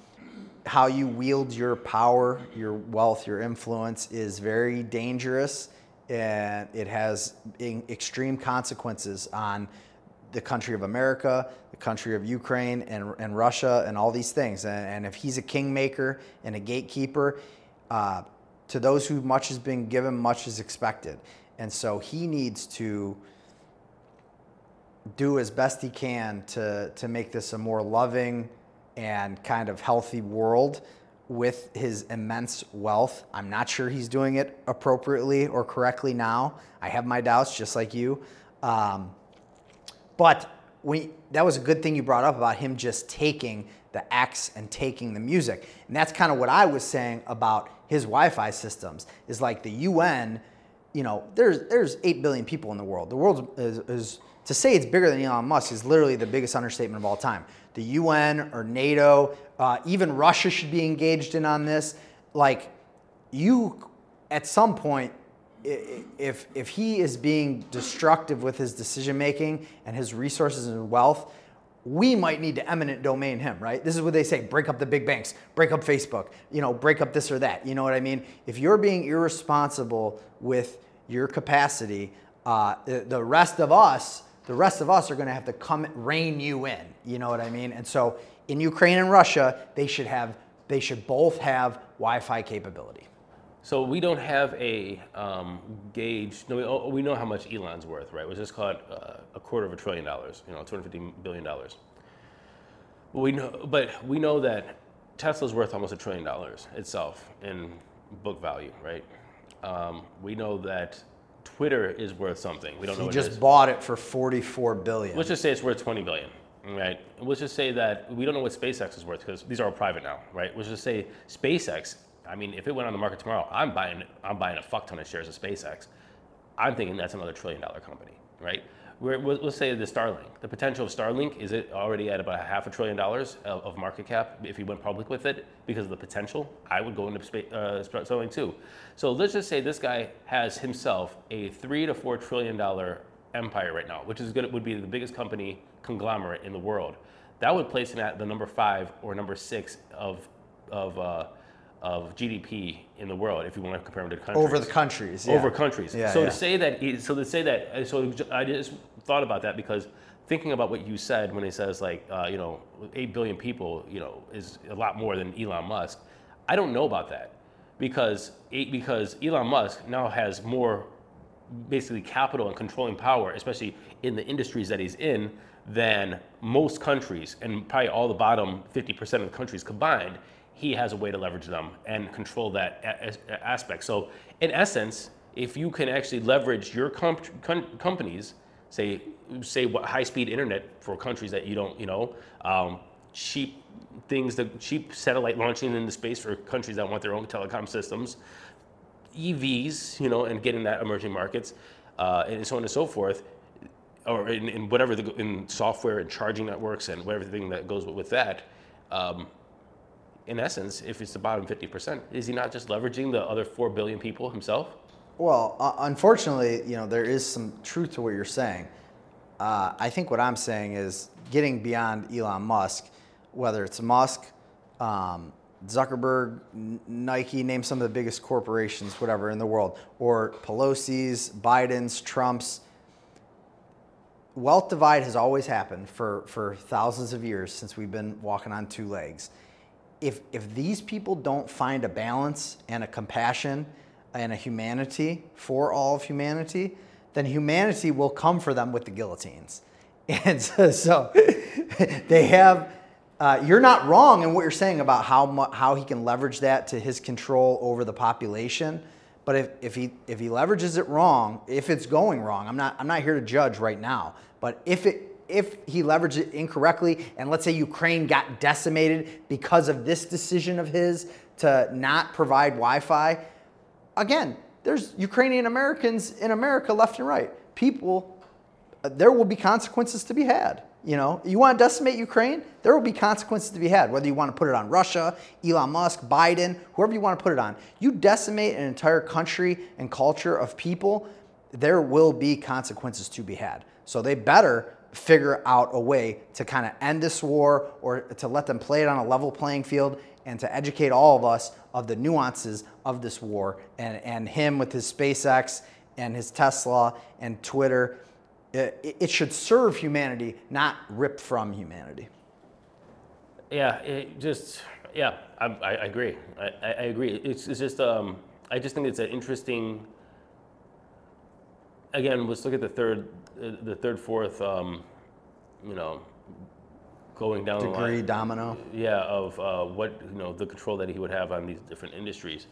how you wield your power, your wealth, your influence is very dangerous, and it has extreme consequences on the country of America, the country of Ukraine, and, and Russia, and all these things. And, and if he's a kingmaker and a gatekeeper, uh, to those who much has been given, much is expected. And so he needs to do as best he can to, to make this a more loving and kind of healthy world with his immense wealth. I'm not sure he's doing it appropriately or correctly now. I have my doubts, just like you. Um, but we, that was a good thing you brought up about him just taking the X and taking the music. And that's kind of what I was saying about his Wi-Fi systems. Is like the UN, you know, there's there's eight billion people in the world. The world is, is to say it's bigger than Elon Musk is literally the biggest understatement of all time. The UN or NATO, uh, even Russia should be engaged in on this. Like, you at some point if if he is being destructive with his decision making and his resources and wealth, we might need to eminent domain him, right? This is what they say: break up the big banks, break up Facebook, you know, break up this or that. You know what I mean? If you're being irresponsible with your capacity, uh, the the rest of us, the rest of us are going to have to come rein you in. You know what I mean? And so in Ukraine and Russia, they should have they should both have Wi-Fi capability. So we don't have a um, gauge. No, we, oh, we know how much Elon's worth, right? Let's just call uh, a quarter of a trillion dollars. You know, 250 billion dollars. We know, but we know that Tesla's worth almost a trillion dollars itself in book value, right? Um, we know that Twitter is worth something. We don't know He just it is. bought it for 44 billion. Let's just say it's worth 20 billion, right? Let's just say that we don't know what SpaceX is worth because these are all private now, right? Let's just say SpaceX. I mean, if it went on the market tomorrow, I'm buying. I'm buying a fuck ton of shares of SpaceX. I'm thinking that's another trillion dollar company, right? Let's say the Starlink. The potential of Starlink is it already at about half a trillion dollars of, of market cap if you went public with it because of the potential. I would go into spa- uh, Starlink too. So let's just say this guy has himself a three to four trillion dollar empire right now, which is good. Would be the biggest company conglomerate in the world. That would place him at the number five or number six of of uh, of GDP in the world if you want to compare them to countries over the countries. yeah. over countries. Yeah, so yeah. to say that, so to say that, so I just thought about that because thinking about what you said when he says like, uh, you know, eight billion people, you know, is a lot more than Elon Musk. I don't know about that because eight, because Elon Musk now has more basically capital and controlling power, especially in the industries that he's in, than most countries and probably all the bottom 50% of the countries combined. He has a way to leverage them and control that a- aspect. So, in essence, if you can actually leverage your comp- com- companies, say, say what high-speed internet for countries that you don't, you know, um, cheap things, the cheap satellite launching into space for countries that want their own telecom systems, EVs, you know, and getting that emerging markets, uh, and so on and so forth, or in, in whatever the, in software and charging networks and everything that goes with that. Um, in essence, if it's the bottom 50%, is he not just leveraging the other 4 billion people himself? Well, uh, unfortunately, you know, there is some truth to what you're saying. Uh, I think what I'm saying is getting beyond Elon Musk, whether it's Musk, um, Zuckerberg, Nike, name some of the biggest corporations, whatever, in the world, or Pelosi's, Biden's, Trump's. Wealth divide has always happened for, for thousands of years since we've been walking on two legs. If, if these people don't find a balance and a compassion and a humanity for all of humanity, then humanity will come for them with the guillotines. And so, so they have, uh, you're not wrong in what you're saying about how, mu- how he can leverage that to his control over the population. But if, if, he, if he leverages it wrong, if it's going wrong, I'm not, I'm not here to judge right now, but if, it, if he leveraged it incorrectly, and let's say Ukraine got decimated because of this decision of his to not provide Wi Fi, again, there's Ukrainian Americans in America left and right. People, there will be consequences to be had. You know, you want to decimate Ukraine, there will be consequences to be had. Whether you want to put it on Russia, Elon Musk, Biden, whoever you want to put it on, you decimate an entire country and culture of people, there will be consequences to be had. So they better figure out a way to kind of end this war or to let them play it on a level playing field and to educate all of us of the nuances of this war and, and him with his SpaceX and his Tesla and Twitter. It, it should serve humanity, not rip from humanity. Yeah, it just yeah, I, I agree. I, I I agree. It's, it's just um, I just think it's an interesting. Again, let's look at the third, uh, the third, fourth, um, you know, going down the Degree line. domino. Yeah, of uh, what you know the control that he would have on these different industries.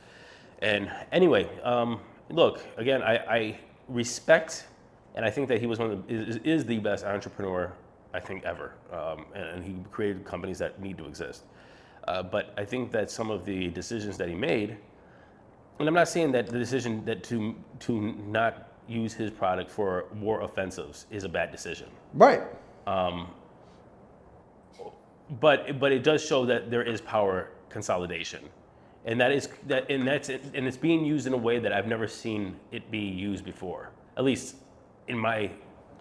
And anyway, um, look again. I, I respect, and I think that he was one of the, is, is the best entrepreneur I think ever, um, and, and he created companies that need to exist. Uh, but I think that some of the decisions that he made, and I'm not saying that the decision that to to not use his product for war offensives is a bad decision Right. But but it does show that there is power consolidation, and that is that and that's and it's being used in a way that I've never seen it be used before, at least in my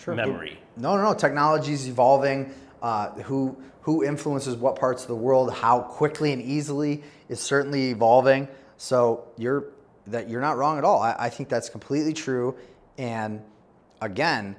memory. No, no, no. Technology is evolving. Uh, who who influences what parts of the world, how quickly and easily is certainly evolving. So you're that you're not wrong at all. I, I think that's completely true. And again,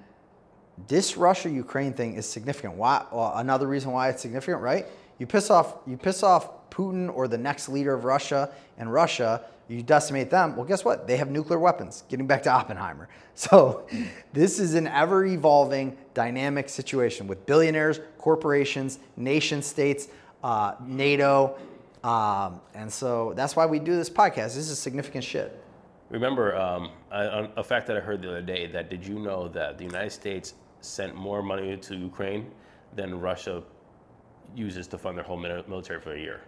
this Russia Ukraine thing is significant. Why? Well, another reason why it's significant, right? You piss off you piss off Putin or the next leader of Russia and Russia, you decimate them. Well, guess what? They have nuclear weapons. Getting back to Oppenheimer. So, this is an ever evolving, dynamic situation with billionaires, corporations, nation states, uh, NATO. Um, and so that's why we do this podcast. This is significant shit. Remember um, a, a fact that I heard the other day that did you know that the United States sent more money to Ukraine than Russia uses to fund their whole military for a year?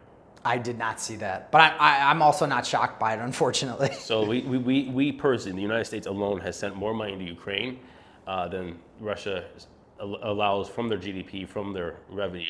I did not see that, but I, I, I'm also not shocked by it, unfortunately. So we, we, we, we personally, the United States alone, has sent more money to Ukraine uh, than Russia allows from their GDP, from their revenue,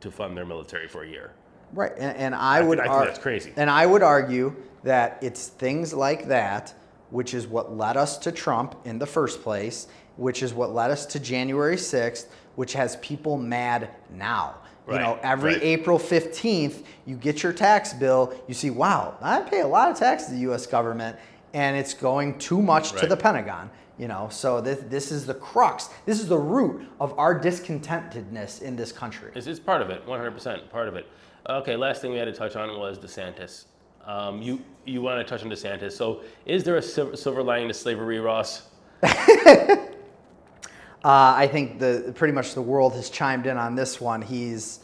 to fund their military for a year. Right, and, and I, thi- would I think ar- that's crazy. And I would argue that it's things like that which is what led us to Trump in the first place, which is what led us to January 6th, which has people mad now. You know, every right. April 15th, you get your tax bill, you see, wow, I pay a lot of tax to the US government and it's going too much to the Pentagon. You know, so this, this is the crux. This is the root of our discontentedness in this country. It's, it's part of it, 100% part of it. Okay, last thing we had to touch on was DeSantis. Um, you you want to touch on DeSantis. So, is there a silver lining to slavery, Ross? Uh, I think the pretty much the world has chimed in on this one. He's,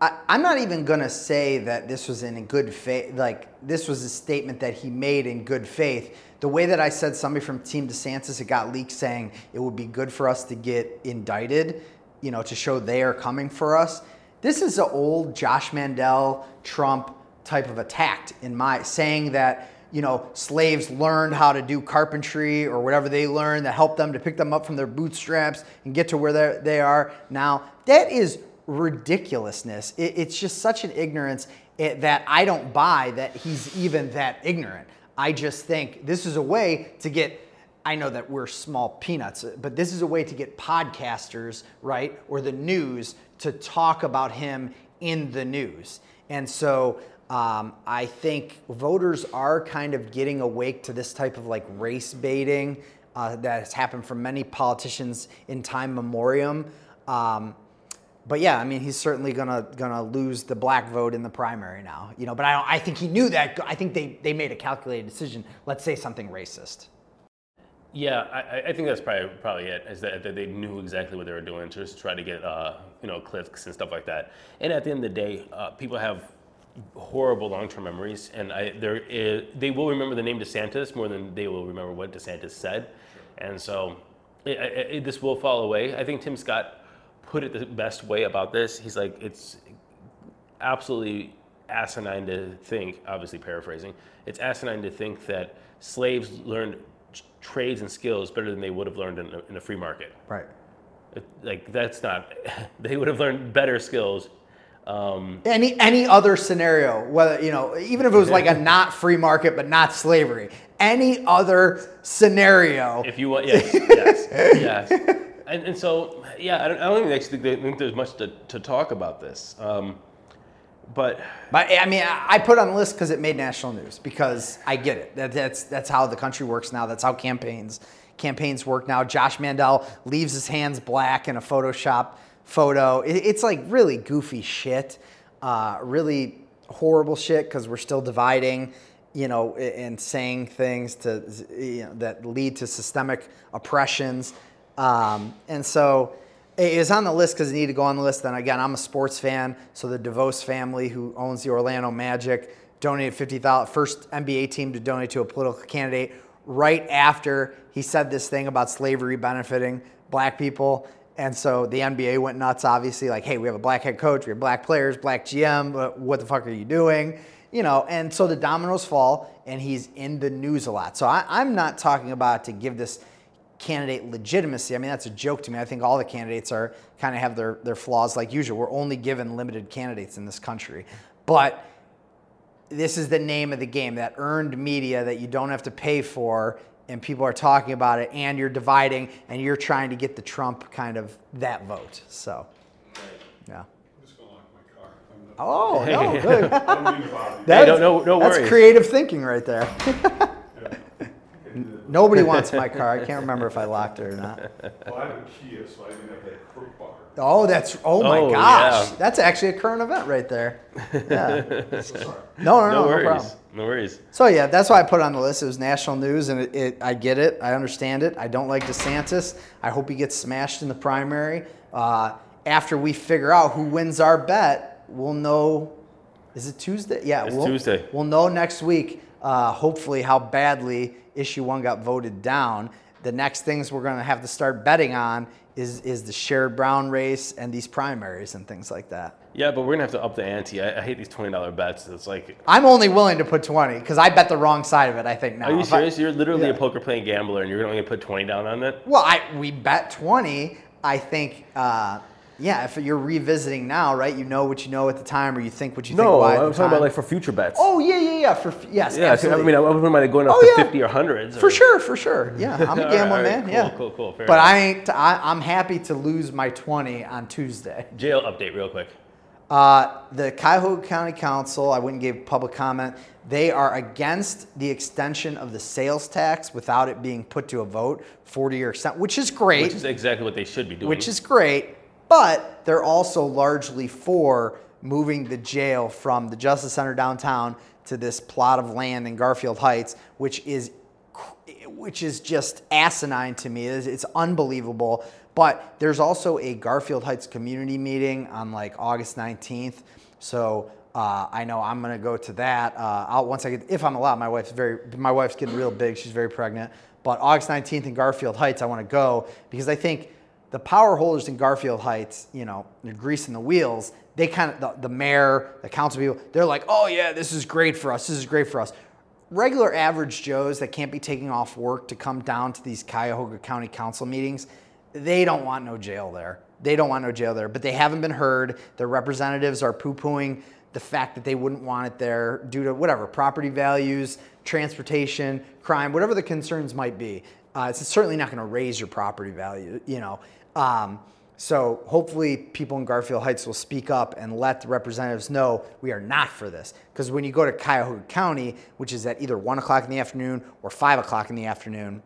I, I'm not even gonna say that this was in good faith. Like this was a statement that he made in good faith. The way that I said somebody from Team DeSantis, it got leaked saying it would be good for us to get indicted, you know, to show they are coming for us. This is an old Josh Mandel Trump type of attack in my saying that you know, slaves learned how to do carpentry or whatever they learned that helped them to pick them up from their bootstraps and get to where they're- now. That is ridiculousness. It's just such an ignorance eh, that I don't buy that he's even that ignorant. I just think this is a way to get. I know that we're small peanuts, but this is a way to get podcasters, right, or the news to talk about him in the news. And so um, I think voters are kind of getting awake to this type of like race baiting uh, that has happened from many politicians in time memoriam. Um, but yeah, I mean, he's certainly gonna gonna lose the black vote in the primary now. You know, but I don't, I think he knew that. I think they they made a calculated decision. Let's say something racist. Yeah, I, I- think that's probably probably it. Is that, they knew exactly what they were doing to just try to get uh, you know clicks and stuff like that. And at the end of the day, uh, people have horrible long-term memories, and I, there is, they will remember the name DeSantis more than they will remember what DeSantis said. And so it, it, this will fall away. I think Tim Scott put it the best way about this. He's like, it's absolutely asinine to think, obviously paraphrasing, it's asinine to think that slaves learned trades and skills better than they would have learned in a, in a free market. Right. It- Like, that's not, they would have learned better skills. Um, Any any other scenario, whether you know, even if it was like a not free market but not slavery, any other scenario. if you want, yes, yes, yes. And, and so, yeah, I don't, I don't even actually think, think there's much to, to talk about this. Um, but But I mean, I put it on the list because it made national news. Because I get it. That, that's that's how the country works now. That's how campaigns campaigns work now. Josh Mandel leaves his hands black in a Photoshop photo. It, it's like really goofy shit, uh, really horrible shit. Because we're still dividing, you know, and saying things to you know, that lead to systemic oppressions. Um, and so it was on the list because it needed to go on the list. Then again, I'm a sports fan, so the DeVos family, who owns the Orlando Magic, donated fifty thousand first NBA team to donate to a political candidate right after he said this thing about slavery benefiting black people. And so the NBA went nuts, obviously, like, hey, we have a black head coach, we have black players, black GM, but uh, what the fuck are you doing? You know, and so the dominoes fall, and he's in the news a lot. So I, I'm not talking about to give this candidate legitimacy. I mean, that's a joke to me. I think all the candidates are kind of have their, their flaws like usual. We're only given limited candidates in this country. But this is the name of the game that earned media that you don't have to pay for and people are talking about it and you're dividing and you're trying to get the Trump kind of that vote. So, yeah. I'm just gonna lock my car. I'm not- Oh, no, good. I don't mean to bother you. That's, no- no- no that's creative thinking right there. Nobody wants my car. I can't remember if I locked it or not. Well, I have a Kia, so I didn't have that crook bar. Oh, that's oh my Oh, gosh, yeah. that's actually a current event right there. Yeah. So sorry. No, no, no, No no, worries. problem. No worries. So yeah, that's why I put it on the list. It was national news, and it, it, I get it. I understand it. I don't like DeSantis. I hope he gets smashed in the primary. Uh, after we figure out who wins our bet, we'll know. Is it Tuesday? Yeah, It's we'll, Tuesday. We'll know next week. Uh, hopefully, how badly issue one got voted down. The next things we're going to have to start betting on is is the Sherrod Brown race and these primaries and things like that. Yeah, but we're gonna have to up the ante. I, I hate these twenty dollar bets. It's like, I'm only willing to put 20 because I bet the wrong side of it. I think now. are you If I- serious? You're literally Yeah. a poker playing gambler, and you're only gonna put twenty down on it. Well, I we bet twenty. I think, uh, yeah. If you're revisiting now, right? You know what you know at the time, or you think what you think. No, I'm talking about like for future bets. Oh yeah, yeah, yeah. For yes, yeah. I mean, I wasn't about going up Oh, to yeah. fifty or hundreds. for or- sure, for sure. Yeah, I'm a gambling right, man. cool, yeah, cool, cool, fair but enough. I ain't. I, I'm happy to lose my twenty on Tuesday. Jail update, real quick. Uh, the Cuyahoga County Council, I wouldn't give public comment. They are against the extension of the sales tax without it being put to a vote, 40 year extent, which is great. Which is exactly what they should be doing. which is great, but they're also largely for moving the jail from the Justice Center downtown to this plot of land in Garfield Heights, which is which is just asinine to me. It's, it's unbelievable. But there's also a Garfield Heights community meeting on like August 19th. So uh, I know I'm gonna go to that. Uh, I'll once I get, if I'm allowed. My wife's very, my wife's getting real big. She's very pregnant. But August 19th in Garfield Heights, I want to go because I think the power holders in Garfield Heights, you know, they're greasing the wheels. They kind of, the, the mayor, the council people, they're like, oh yeah, this is great for us. This is great for us. Regular average Joes that can't be taking off work to come down to these Cuyahoga County Council meetings, they don't want no jail there. They don't want no jail there, but they haven't been heard. Their representatives are poo pooing the fact that they wouldn't want it there due to whatever property values, transportation, crime, whatever the concerns might be. Uh, it's certainly not going to raise your property value, you know. Um, so hopefully, people in Garfield Heights will speak up and let the representatives know we are not for this. Because when you go to Cuyahoga County, which is at either one o'clock in the afternoon or five o'clock in the afternoon,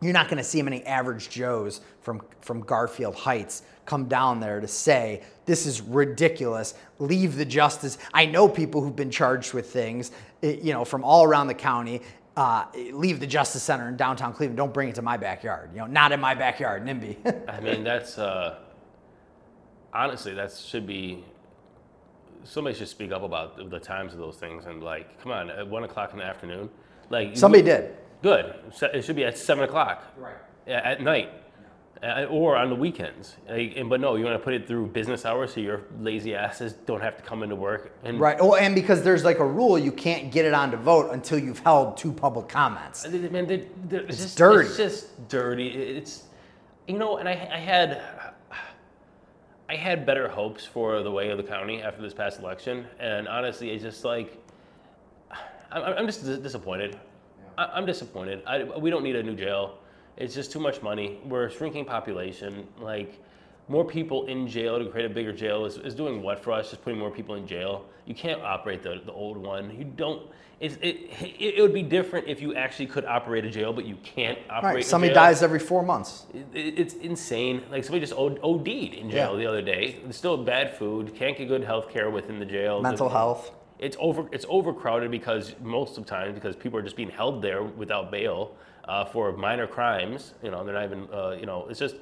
you're not going to see many average Joes from, from Garfield Heights come down there to say, this is ridiculous. Leave the justice. I know people who've been charged with things, eh, you know, from all around the county. Uh, leave the Justice Center in downtown Cleveland. Don't bring it to my backyard. You know, not in my backyard, NIMBY. I mean, that's uh, honestly that should be. Somebody should speak up about the- times of those things and like, come on, at one o'clock in the afternoon, like Somebody did. Good. It should be at seven o'clock. Right. At night, Uh, or on the weekends. And- but no, you want to put it through business hours so your lazy asses don't have to come into work. And Right. Oh, and because there's like a rule, you can't get it on to vote until you've held two public comments. Uh, they- Man, they, they, it's, just, dirty. It's just dirty. It's, you know, and I, I had, I had better hopes for the way of the county after this past election, and honestly, it's just like, I'm, I'm just disappointed. I, I'm disappointed. I, we don't need a new jail. It's just too much money. We're a shrinking population. Like, more people in jail to create a bigger jail is, is doing what for us? Just putting more people in jail. You can't operate the, the old one. You don't. It's, it, it, it would be different if you actually could operate a jail, but you can't operate. Right. Somebody dies every four months. It, it- it's insane. Like somebody just OD- OD'd in jail Yeah. the other day. There's still bad food. Can't get good health care within the jail. Mental The- health. It's over. It's overcrowded because most of the time because people are just being held there without bail uh, for minor crimes. You know, they're not even. Uh, you know, it's just.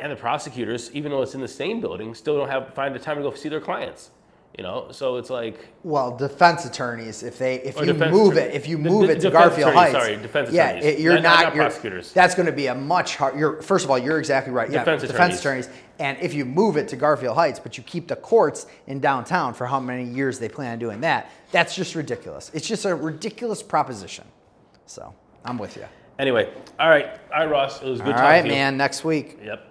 And the prosecutors, even though it's in the same building, still don't have find the time to go see their clients. You know, so it's like Well, defense attorneys, if they if you move attorney- it, if you move de- it to Garfield attorneys, Heights, sorry, defense yeah, attorneys. it- you're Not- not, not- not you're- prosecutors. That's going to be a much hard. You're first of all, you're exactly right. Yeah, Defense defense attorneys. attorneys. And if you move it to Garfield Heights, but you keep the courts in downtown for how many years they plan on doing that, that's just ridiculous. It's just a ridiculous proposition. So I'm with you. anyway. All right, all right, Ross. It was good All talking right, to you. All right man. Next week. Yep.